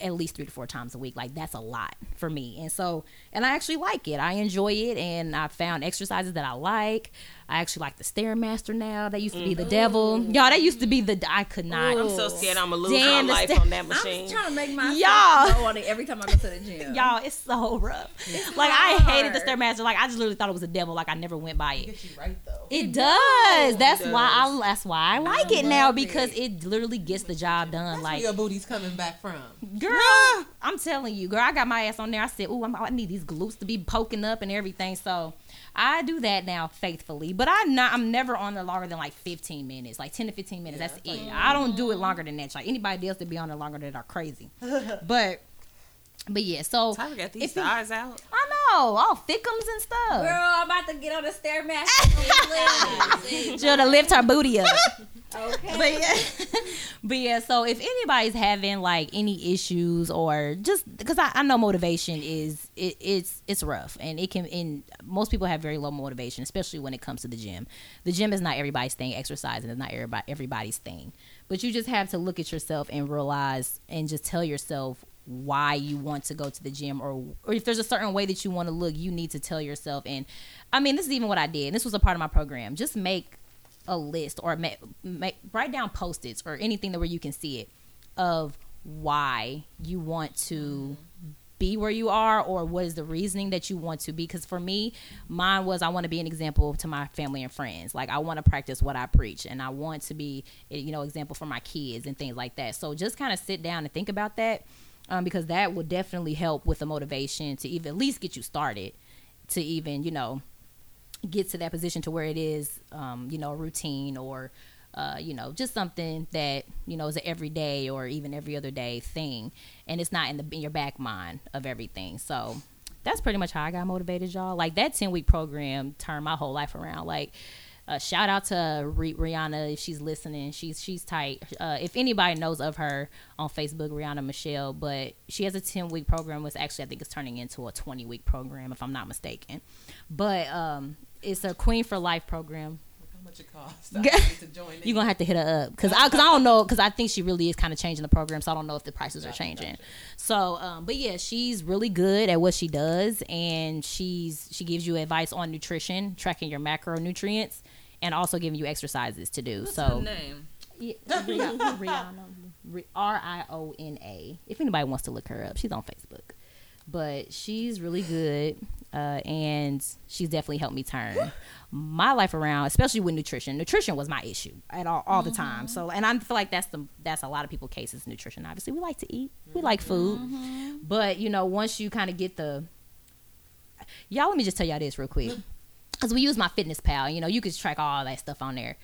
at least three to four times a week. Like that's a lot for me. And so, and I actually like it. I enjoy it, and I found exercises that I like. I actually like the stairmaster now. That used to be the mm-hmm. devil. Y'all, that used to be the. I could not. I'm so scared I'm gonna lose Damn, my life sta- on that machine. I'm trying to make myself Y'all. go on it every time I go to the gym. Y'all, it's so rough. like I hated the stairmaster. Like I just literally thought it was a devil. Like I never went by it. Get you right though. It does. That's It why I. That's why I like it now because it. it literally gets the job done. That's like your booty's coming back from. Girl, I'm telling you, girl, I got my ass on there. I said, "Ooh, I'm, I need these glutes to be poking up and everything." So, I do that now faithfully, but I not I'm never on there longer than like 15 minutes, like 10 to 15 minutes. that's it. I don't do it longer than that. Like anybody else that be on there longer than that are crazy. but but yeah, so Tyler got these If it- thighs out. I know all thickums and stuff. Girl, I'm about to get on the stairmaster. Should have lift her booty up. okay. but yeah, but yeah. So if anybody's having like any issues or just because I, I know motivation is it, it's it's rough and it can and most people have very low motivation, especially when it comes to the gym. The gym is not everybody's thing. Exercising is not everybody everybody's thing. But you just have to look at yourself and realize and just tell yourself why you want to go to the gym or or if there's a certain way that you want to look you need to tell yourself and i mean this is even what i did this was a part of my program just make a list or make, make write down post-its or anything that where you can see it of why you want to be where you are or what is the reasoning that you want to be. Because for me mine was i want to be an example to my family and friends. Like i want to practice what i preach and i want to be you know example for my kids and things like that. So just kind of sit down and think about that um, because that will definitely help with the motivation to even at least get you started to even you know get to that position to where it is um, you know routine or uh, you know just something that you know is an everyday or even every other day thing and it's not in the in your back mind of everything so that's pretty much how i got motivated y'all like that 10 week program turned my whole life around like uh, shout out to Ri- Riona if she's listening. She's she's tight. Uh, if anybody knows of her on Facebook, Riona Michelle, but she has a ten week program. Was actually I think it's turning into a twenty week program if I'm not mistaken. But um, it's a Queen for Life program. How much it costs to join. You're gonna have to hit her up because I because I don't know because I think she really is kind of changing the program, so I don't know if the prices are changing. So, um, but yeah, she's really good at what she does, and she's she gives you advice on nutrition, tracking your macronutrients, and also giving you exercises to do. so, name. yeah, Riona, R I O N A. If anybody wants to look her up, she's on Facebook. But she's really good, uh, and she's definitely helped me turn my life around, especially with nutrition. Nutrition was my issue at all, all the time. Mm-hmm. So, and I feel like that's the that's a lot of people cases. Nutrition, obviously, we like to eat, we mm-hmm. like food, mm-hmm. but you know, once you kind of get the y'all, let me just tell y'all this real quick, because we use MyFitnessPal. You know, you can track all that stuff on there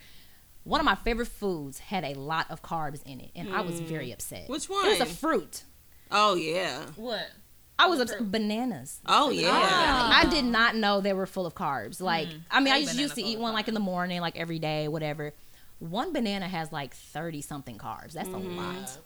one of my favorite foods had a lot of carbs in it, and I was mm. very upset. Which one? It was a fruit. Oh yeah. What? I was upset. Bananas. Oh yeah. I did not know they were full of carbs. Like, I mean, I Every used, used to eat one like in the morning, like every day, whatever. One banana has like thirty something carbs. That's a mm-hmm. lot.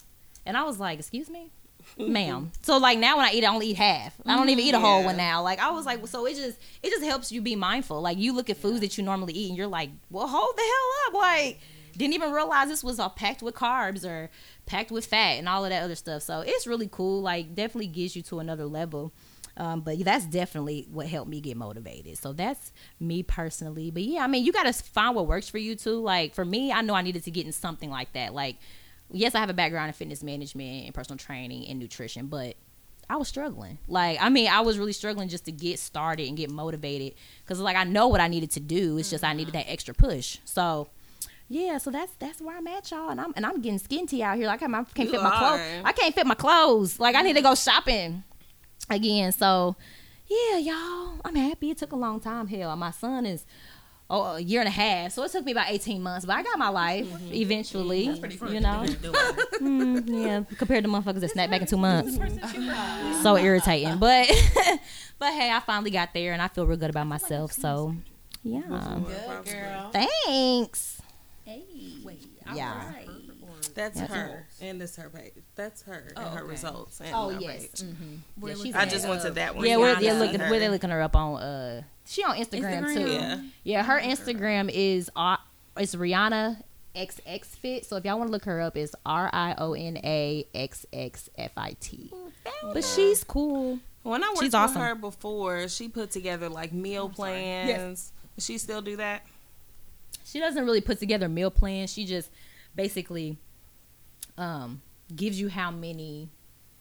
And I was like, "Excuse me, ma'am." So like now when I eat, I only eat half. I don't even eat a mm-hmm. whole one now. Like I was like, so it just it just helps you be mindful. Like you look at foods that you normally eat, and you're like, "Well, hold the hell up!" Like didn't even realize this was all packed with carbs or packed with fat and all of that other stuff. So it's really cool. Like definitely gives you to another level. Um, but that's definitely what helped me get motivated. So that's me personally. But yeah, I mean, you got to find what works for you too. Like for me, I know I needed to get in something like that. Like, yes, I have a background in fitness management and personal training and nutrition, but I was struggling. Like, I mean, I was really struggling just to get started and get motivated because, like, I know what I needed to do. It's just I needed that extra push. So, yeah, so that's that's where I'm at, y'all, and I'm and I'm getting skinty out here. Like, I can't You fit my clothes. I can't fit my clothes. Like, I need to go shopping again. So, yeah, y'all, I'm happy. It took a long time. Hell, my son is oh a year and a half, so it took me about 18 months, but I got my life eventually. you know, Mm, yeah, compared to motherfuckers that snap back in two months. so irritating, but but hey, I finally got there, and I feel real good about myself. So, yeah, Good girl. thanks. Hey. Yeah. Alright. That's That's her, and this her page. That's her and her results. And Oh her yes. Mm-hmm. Yeah, she's I just went to that one. Yeah, we're, Riona yeah, and looking, her. where they looking her up on? Uh, she on Instagram, Instagram? too. Yeah. Yeah, her Instagram is uh, it's Riona XX Fit. So if y'all want to look her up, it's R I O N A X X F I T. But she's cool. When I worked She's with awesome. her before, she put together like meal plans. Does she still do that? She doesn't really put together meal plans. She just basically um, gives you how many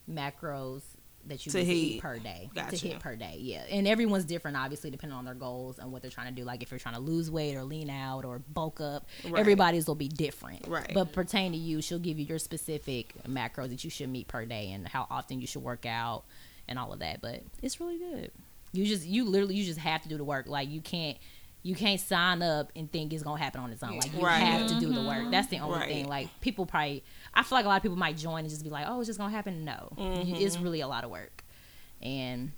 macros that you To need eat per day Gotcha. to hit per day. Yeah, and everyone's different, obviously, depending on their goals and what they're trying to do. Like if you're trying to lose weight or lean out or bulk up, Right. everybody's will be different. Right. But pertain to you, she'll give you your specific macros that you should meet per day and how often you should work out and all of that. But it's really good. You just you literally you just have to do the work. Like you can't you can't sign up and think it's gonna happen on its own. Like you Right. have to do the work. Mm-hmm. That's the only Right. thing. Like people probably I feel like a lot of people might join and just be like, oh, it's just gonna happen. No, You- it's mm-hmm. really a lot of work. And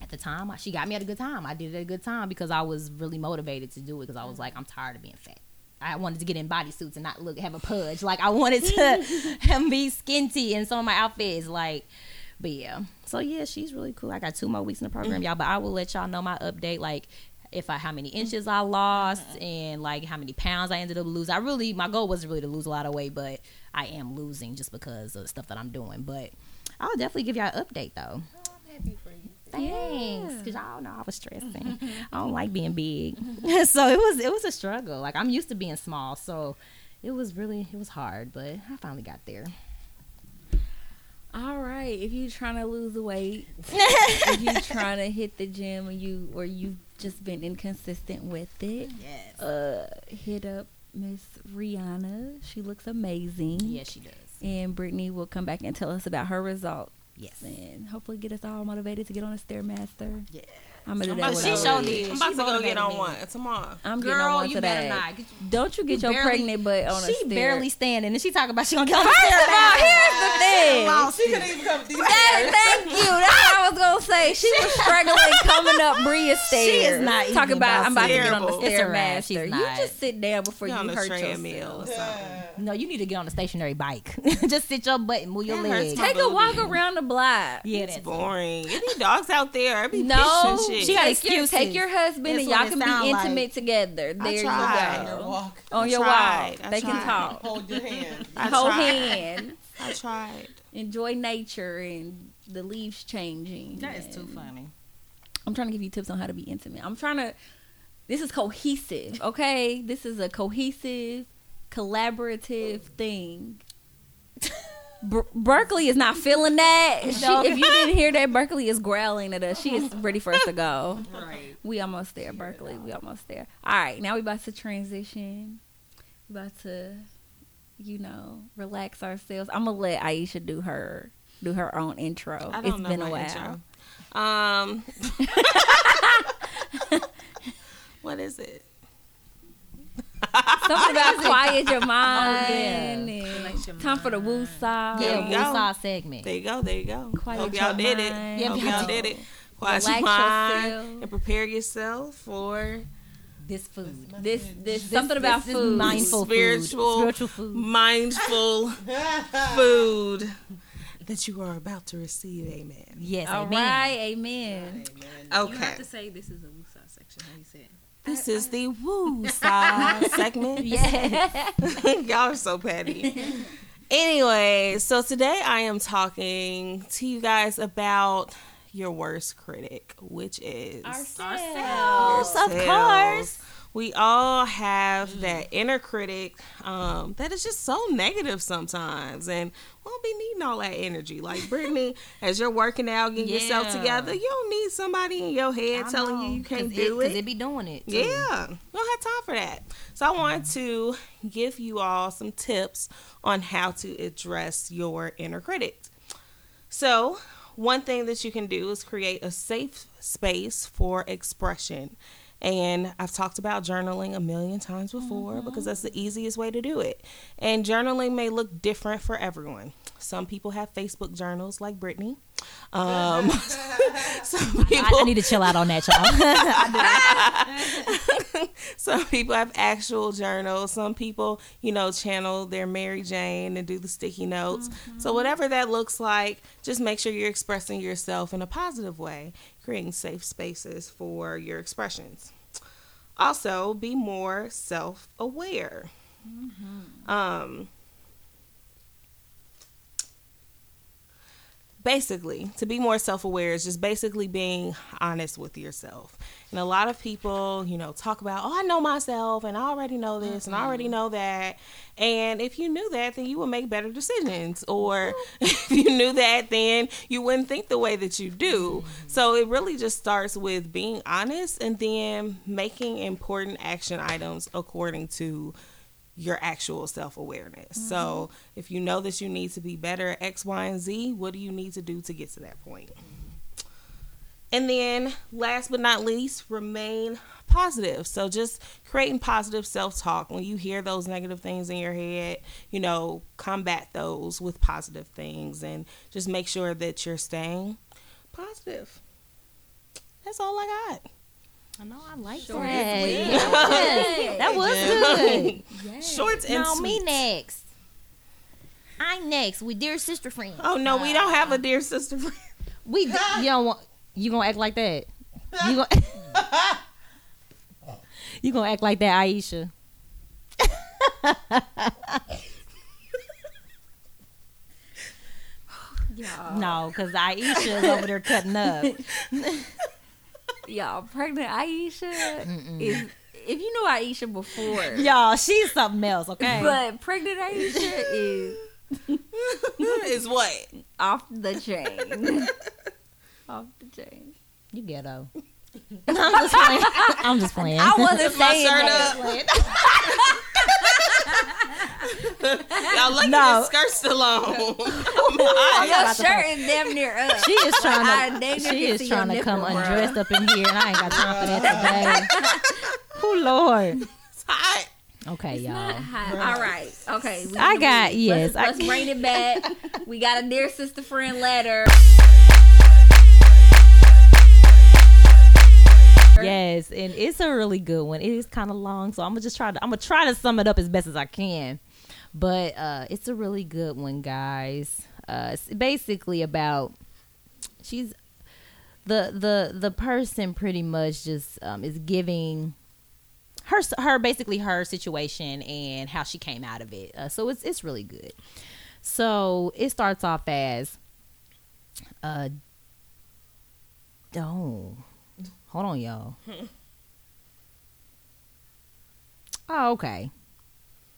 at the time, she got me at a good time. I did it at a good time because I was really motivated to do it because I was like, I'm tired of being fat. I wanted to get in bodysuits and not look have a pudge. Like I wanted to be skinty in some of my outfits. Like, but yeah. So yeah, she's really cool. I got two more weeks in the program, mm. y'all. But I will let y'all know my update. Like if I how many mm-hmm. inches I lost mm-hmm. and like how many pounds I ended up losing. I really my goal wasn't really to lose a lot of weight, but I am losing just because of the stuff that I'm doing. But I'll definitely give y'all an update though. Oh, I'm happy for you. Thanks, because y'all know I was stressing. I don't like being big, mm-hmm. so it was it was a struggle. Like I'm used to being small, so it was really it was hard, but I finally got there. All right, if you're trying to lose weight, if you're trying to hit the gym, and you or you've just been inconsistent with it, Yes, uh, hit up Miss Riona. She looks amazing. yes, she does. And Brittany will come back and tell us about her results Yes, and hopefully get us all motivated to get on a stairmaster. Yeah. I'm gonna do I'm that. about, she showed did. I'm about to go get on one tomorrow. I'm getting on girl, one you today. better not. Get you- Don't you get You your barely- pregnant butt on a she stair. barely standing, and she talking about she gonna get on the First stair. of all, here's the thing. She couldn't even come these That- thank you. That's what I was gonna say. She was struggling coming up Bria's stairs. She is not Talk even about. about I'm about to get on terrible. the It's a wrap. stairmaster. She's You just sit down before you hurt treadmill or yourself. No, you need to get on a stationary bike. just sit your butt and move your legs. Take a walk around the block. Yeah, It's boring. It be dogs out there. It be No, fish and shit. She got take your, take your husband That's and y'all can sound be like. intimate together. There tried. you Your go. walk. On your tried. walk, I they can talk. Hold your hand. I Hold tried. hands. I tried. Enjoy nature and the leaves changing. That is too funny. I'm trying to give you tips on how to be intimate. I'm trying to. This is cohesive, okay? This is a cohesive, collaborative thing. Ber- Berkeley is not feeling that. She, if you didn't hear that, Berkeley is growling at us. She is ready for us to go. Right. We almost there, Berkeley. We almost there. All right, now we about to transition. We about to, you know, relax ourselves. I'm gonna let Aisha do her do her own intro. I don't It's know been a while. intro. Um, what is it? Something about quiet your mind yeah. and time for the woosah. Yeah, you we saw segment. There you go. There you go. Quiet Hope your y'all did it. mind. Yeah, Hope y'all y'all did it. Quiet your mind yourself. and prepare yourself for This food. This this something about this food. mindful food. spiritual, Spiritual food. mindful food that you are about to receive. Amen. Yes, All amen. right, amen. Okay. You have to say this is a woosah section. How you say it? This is the woo side segment. Yeah. Y'all are so petty. anyway, so today I am talking to you guys about your worst critic, which is Ourselves. of course. We all have that inner critic um, that is just so negative sometimes, and won't be needing all that energy. Like Brittany, as you're working out, getting yourself together, you don't need somebody in your head I telling know, you you can't do it. Because it be doing it. too. Yeah, we don't have time for that. So I want to give you all some tips on how to address your inner critic. So, one thing that you can do is create a safe space for expression. And I've talked about journaling a million times before mm-hmm. because that's the easiest way to do it. And journaling may look different for everyone. Some people have Facebook journals like Brittany. Um, some people I, I need to chill out on that, y'all. some people have actual journals. Some people, you know, channel their Mary Jane and do the sticky notes. So, whatever that looks like, just make sure you're expressing yourself in a positive way, creating safe spaces for your expressions. Also, be more self aware. Um, basically to be more self-aware is just basically being honest with yourself. And a lot of people you know talk about oh i know myself and i already know this and i already mm-hmm. know that. And if you knew that then you would make better decisions. Or mm-hmm. if you knew that then you wouldn't think the way that you do. Mm-hmm. So it really just starts with being honest and then making important action items according to your actual self awareness. So, mm-hmm. if you know that you need to be better at X, Y, and Z, what do you need to do to get to that point? And then, last but not least, remain positive. So, just creating positive self talk. When you hear those negative things in your head, you know, combat those with positive things and just make sure that you're staying positive. That's all I got. I know I like Short that. and sweet. Yeah. that was good. Short and No, sweet. me next. I'm next with dear sister friend. Oh, no, we don't have a dear sister friend. We d- you don't want you gonna act like that. You gonna you gonna act like that, Aisha. No, because Aisha's over there cutting up. Y'all, pregnant Aisha is. If you know Aisha before, Y'all, she's something else, okay? but pregnant Aisha is is what? off the chain. off the chain. you ghetto. I'm just playing. I'm just playing. I wasn't My saying shirt that. up. Y'all lucky No. this skirt still on. Your shirt is damn near up. She is trying to. She is trying to come nipple, undressed up in here, and I ain't got time for that today. Oh Lord. It's hot. Okay, y'all. All right. Okay. we- I got let's- yes. I, Let's bring it back. We got a dear sister friend letter. Yes, and it's a really good one. It is kind of long, so I'm gonna just try to. I'm gonna try to sum it up as best as I can. But uh, it's a really good one, guys. Uh, it's basically about she's the the the person pretty much just um, is giving her her basically her situation and how she came out of it. Uh, so it's it's really good. So it starts off as uh oh hold on y'all. Oh okay.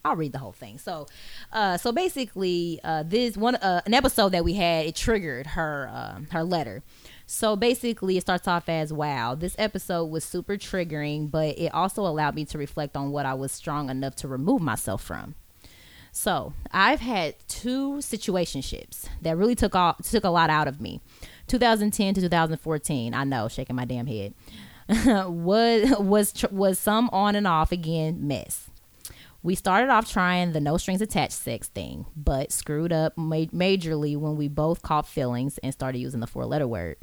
I'll read the whole thing. So, uh, so basically, uh, this one, uh, an episode that we had, it triggered her, um, her letter. So basically, it starts off as, "Wow, this episode was super triggering, but it also allowed me to reflect on what I was strong enough to remove myself from." So I've had two situationships that really took off, took a lot out of me. 2010 to 2014. I know, shaking my damn head. was was was some on and off again mess. We started off trying the no strings attached sex thing, but screwed up ma- majorly when we both caught feelings and started using the four letter word.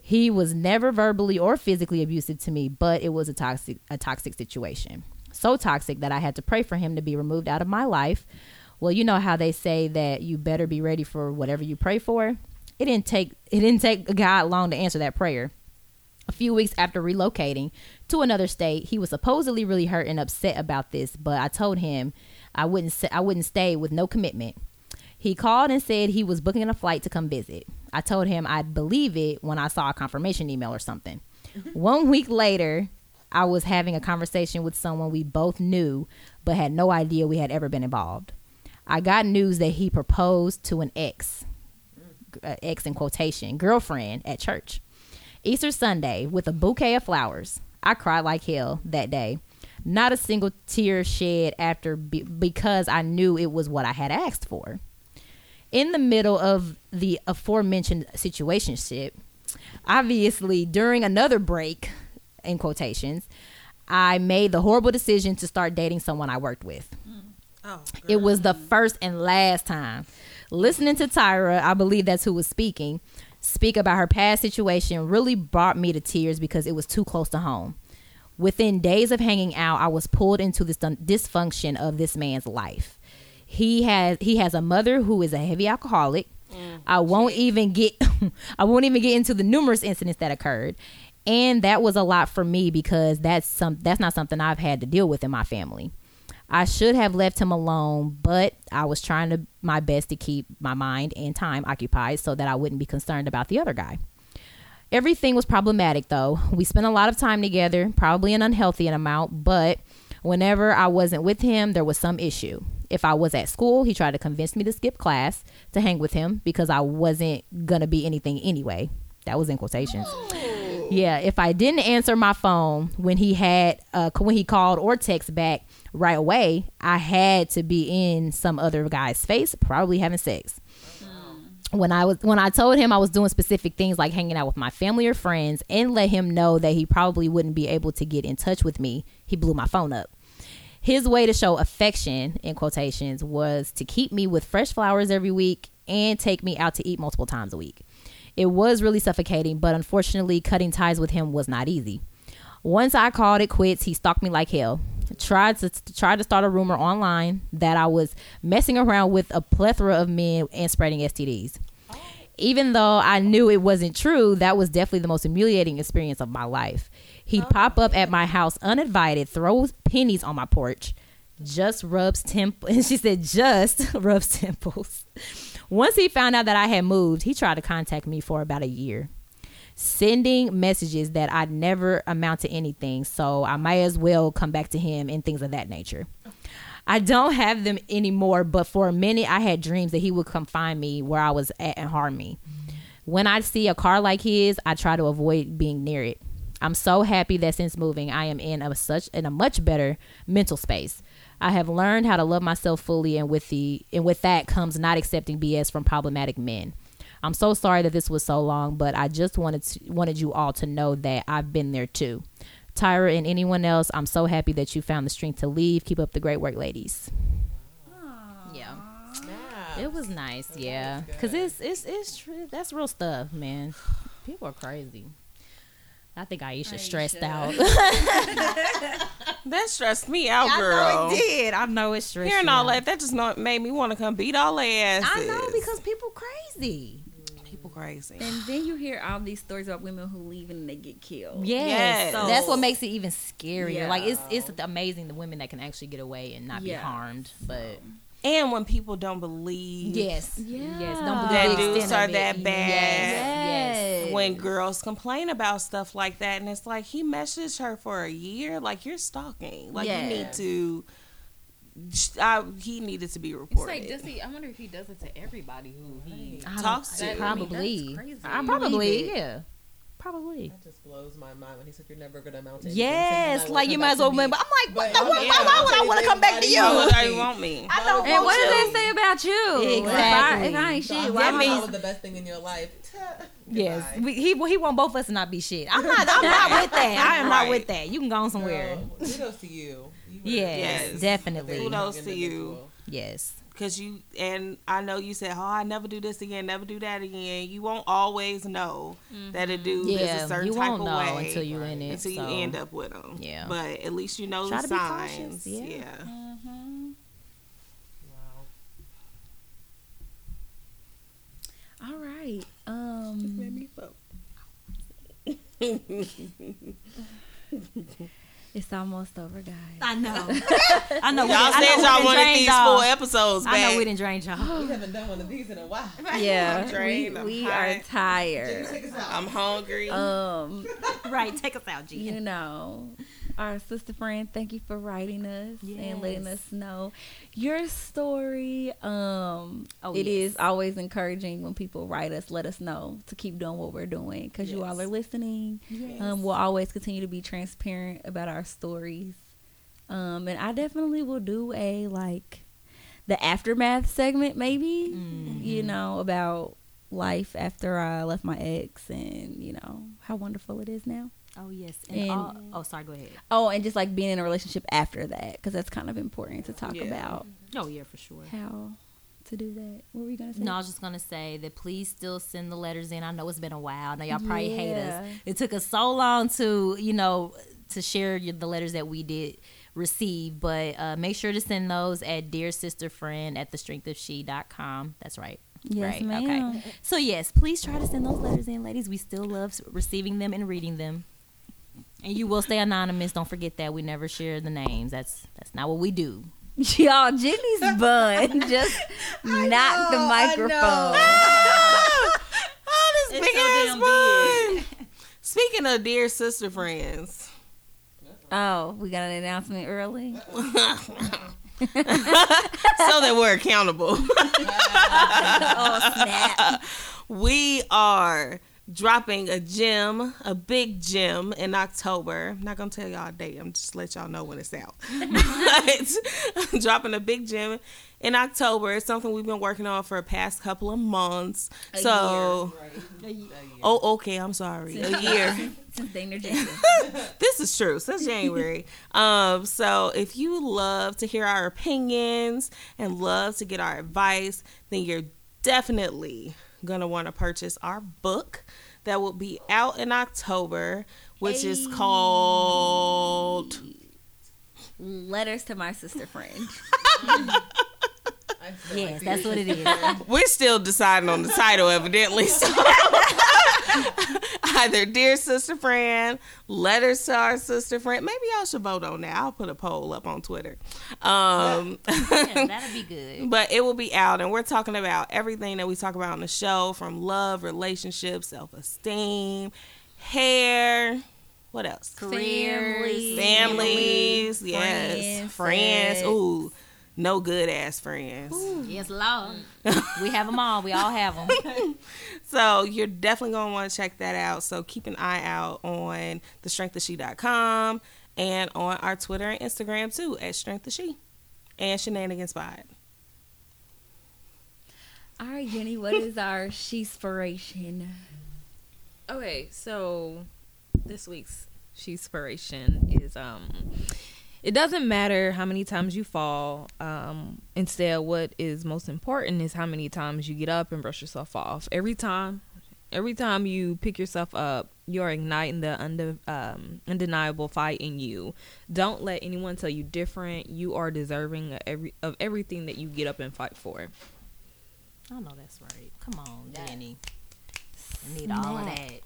He was never verbally or physically abusive to me, but it was a toxic a toxic situation. So toxic that I had to pray for him to be removed out of my life. Well, you know how they say that you better be ready for whatever you pray for. It didn't take it didn't take God long to answer that prayer. A few weeks after relocating to another state, he was supposedly really hurt and upset about this, but I told him I wouldn't I wouldn't stay with no commitment. He called and said he was booking a flight to come visit. I told him I'd believe it when I saw a confirmation email or something. One week later, I was having a conversation with someone we both knew but had no idea we had ever been involved. I got news that he proposed to an ex, uh, ex in quotation, girlfriend at church. Easter Sunday with a bouquet of flowers. I cried like hell that day. Not a single tear shed after be- because I knew it was what I had asked for. In the middle of the aforementioned situationship, obviously during another break, in quotations, I made the horrible decision to start dating someone I worked with. Oh, It was the first and last time. Listening to Tyra, I believe that's who was speaking, speak about her past situation really brought me to tears because it was too close to home. Within days of hanging out, I was pulled into this dysfunction of this man's life. He has he has a mother who is a heavy alcoholic. Mm. I won't even get I won't even get into the numerous incidents that occurred. And that was a lot for me because that's some that's not something I've had to deal with in my family. I should have left him alone, but I was trying to my best to keep my mind and time occupied so that I wouldn't be concerned about the other guy. Everything was problematic though. We spent a lot of time together, probably an unhealthy amount, but whenever I wasn't with him, there was some issue. If I was at school, he tried to convince me to skip class to hang with him because I wasn't gonna be anything anyway. That was in quotations. Yeah, if I didn't answer my phone when he had uh, when he called or text back right away, I had to be in some other guy's face, probably having sex. when I was when I told him I was doing specific things like hanging out with my family or friends and let him know that he probably wouldn't be able to get in touch with me, he blew my phone up. His way to show affection in quotations was to keep me with fresh flowers every week and take me out to eat multiple times a week. It was really suffocating, but unfortunately cutting ties with him was not easy. Once I called it quits, he stalked me like hell. Tried to tried to start a rumor online that I was messing around with a plethora of men and spreading STDs. Even though I knew it wasn't true, that was definitely the most humiliating experience of my life. He'd oh. pop up at my house uninvited, throw pennies on my porch, just rubs temp and she said just rubs temples. Once he found out that I had moved, he tried to contact me for about a year sending messages that I'd never amount to anything. So I might as well come back to him and things of that nature. I don't have them anymore, but for a minute I had dreams that he would come find me where I was at and harm me. When I see a car like his, I try to avoid being near it. I'm so happy that since moving, I am in a such in a much better mental space. I have learned how to love myself fully, and with the and with that comes not accepting BS from problematic men. I'm so sorry that this was so long, but I just wanted to, wanted you all to know that I've been there too. Tyra and anyone else, I'm so happy that you found the strength to leave. Keep up the great work, ladies. Yeah. It was nice, yeah, because it's it's it's true. That's real stuff, man. People are crazy. I think Aisha stressed out. That stressed me out, I girl. know it did. I know it stressed. Hearing you all out. that, that just not made me want to come beat all their asses. I know because people crazy. people crazy. And then you hear all these stories about women who leave and they get killed. Yes, Yes. that's what makes it even scarier. Yeah. Like it's it's amazing the women that can actually get away and not Yeah. be harmed. But And when people don't believe yes, Yeah. yes, don't believe That the dudes are of it. that bad. Yes, yes. when girls complain about stuff like that and it's like he messaged her for a year like you're stalking like you need to I, he needed to be It's reported like, does he? I wonder if he does it to everybody who he. I talks to. That- probably. that's crazy. I probably yeah, probably. That just blows my mind when he said you're never gonna amount to anything, Yes, like you might as well to me. remember. I'm like, what But the, why, why, why would I want to come back to you? now you want me I don't And what want do you. they say about you? Exactly. If I, if I ain't So shit, I'm why that means the best thing in your life. Yes, we, he he want both of us to not be shit. I'm not. I'm not with that. I am not with that. You can go on somewhere. Girl, kudos to you. You Yes, Yes. definitely. Kudos to you. Yes. Because you and I know you said, "Oh, I never do this again, never do that again." You won't always know that a dude is a certain you type won't of know way until you in it. until you end up with him. Yeah. but at least you know Try the to be signs. cautious, yeah. yeah. Wow. All right. Um, it's almost over, guys. I know. I know. Y'all done- I know said y'all done wanted drained these y'all. four episodes back. I know we didn't drain y'all. We haven't done one of these in a while. Yeah, we, drained, I'm we hot. are tired. Take us out. I'm hungry. Um, right. Take us out, G. you know, our sister friend, thank you for writing us and letting us know your story. Um, Oh, it is yes. always encouraging when people write us, let us know to keep doing what we're doing because you all are listening. Um, we'll always continue to be transparent about our stories. Um, and I definitely will do a like the aftermath segment, maybe. You Mm-hmm. know about life after I left my ex, and you know how wonderful it is now. Oh yes. And, And- all- oh, sorry. Go ahead. Oh, and just like being in a relationship after that, because that's kind of important to talk Yeah. about Oh yeah, for sure. how to do that. What were you gonna say? No, I was just gonna say that please still send the letters in. I know it's been a while. I know y'all probably hate us. It took us so long to, you know, to share your, the letters that we did receive, but uh, make sure to send those at dear sister friend at thestrengthofshe.com. That's right. Yes, right. ma'am. Okay. So yes, please try to send those letters in, ladies. We still love receiving them and reading them. And you will stay anonymous. Don't forget that we never share the names. That's that's not what we do. Y'all, Jenny's bun just knocked the microphone. oh, this It's big so ass damn bun. Speaking of dear sister friends, Oh, we got an announcement early. so that we're accountable. oh snap! we are dropping a gym, a big gym in October. I'm not gonna tell y'all a date. I'm just let y'all know when it's out. but dropping a big gym in October. It's something we've been working on for the past couple of months. so, oh, okay. I'm sorry. A year. Since Dana Jenkins. this is true. Since January. um, so if you love to hear our opinions and love to get our advice, then you're definitely gonna want to purchase our book that will be out in October, which is called Letters to my sister friend. Yes, that's what it is. We're still deciding on the title, evidently. So either dear sister friend, letters to our sister friend. Maybe y'all should vote on that. I'll put a poll up on Twitter. Um, Yeah, that'll be good. but it will be out, and we're talking about everything that we talk about on the show, from love, relationships, self esteem, hair. What else? Careers, Families, yes, friends, friends. Ooh, no good ass friends. Yes, Lord. we have them all. We all have them. So you're definitely going to want to check that out. So keep an eye out on thestrengthofshe.com and on our Twitter and Instagram too at strengthofshe and shenanigans pod. All right, Jenny, what is our she-spiration? Okay, so this week's inspiration is um it doesn't matter how many times you fall. Um instead what is most important is how many times you get up and brush yourself off. Every time every time you pick yourself up, you're igniting the unde- um, undeniable fight in you. Don't let anyone tell you different. You are deserving of every of everything that you get up and fight for. I know that's right. Come on, Danny. I need all of that.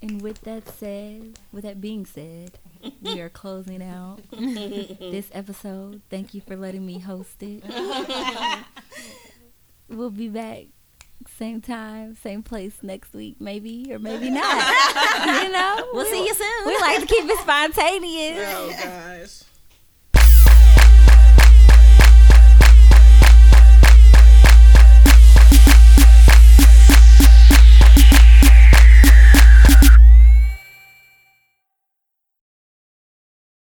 And with that said, with that being said, we are closing out this episode. Thank you for letting me host it. we'll be back same time, same place next week, maybe or maybe not. you know, We'll see you soon. we like to keep it spontaneous. Oh gosh.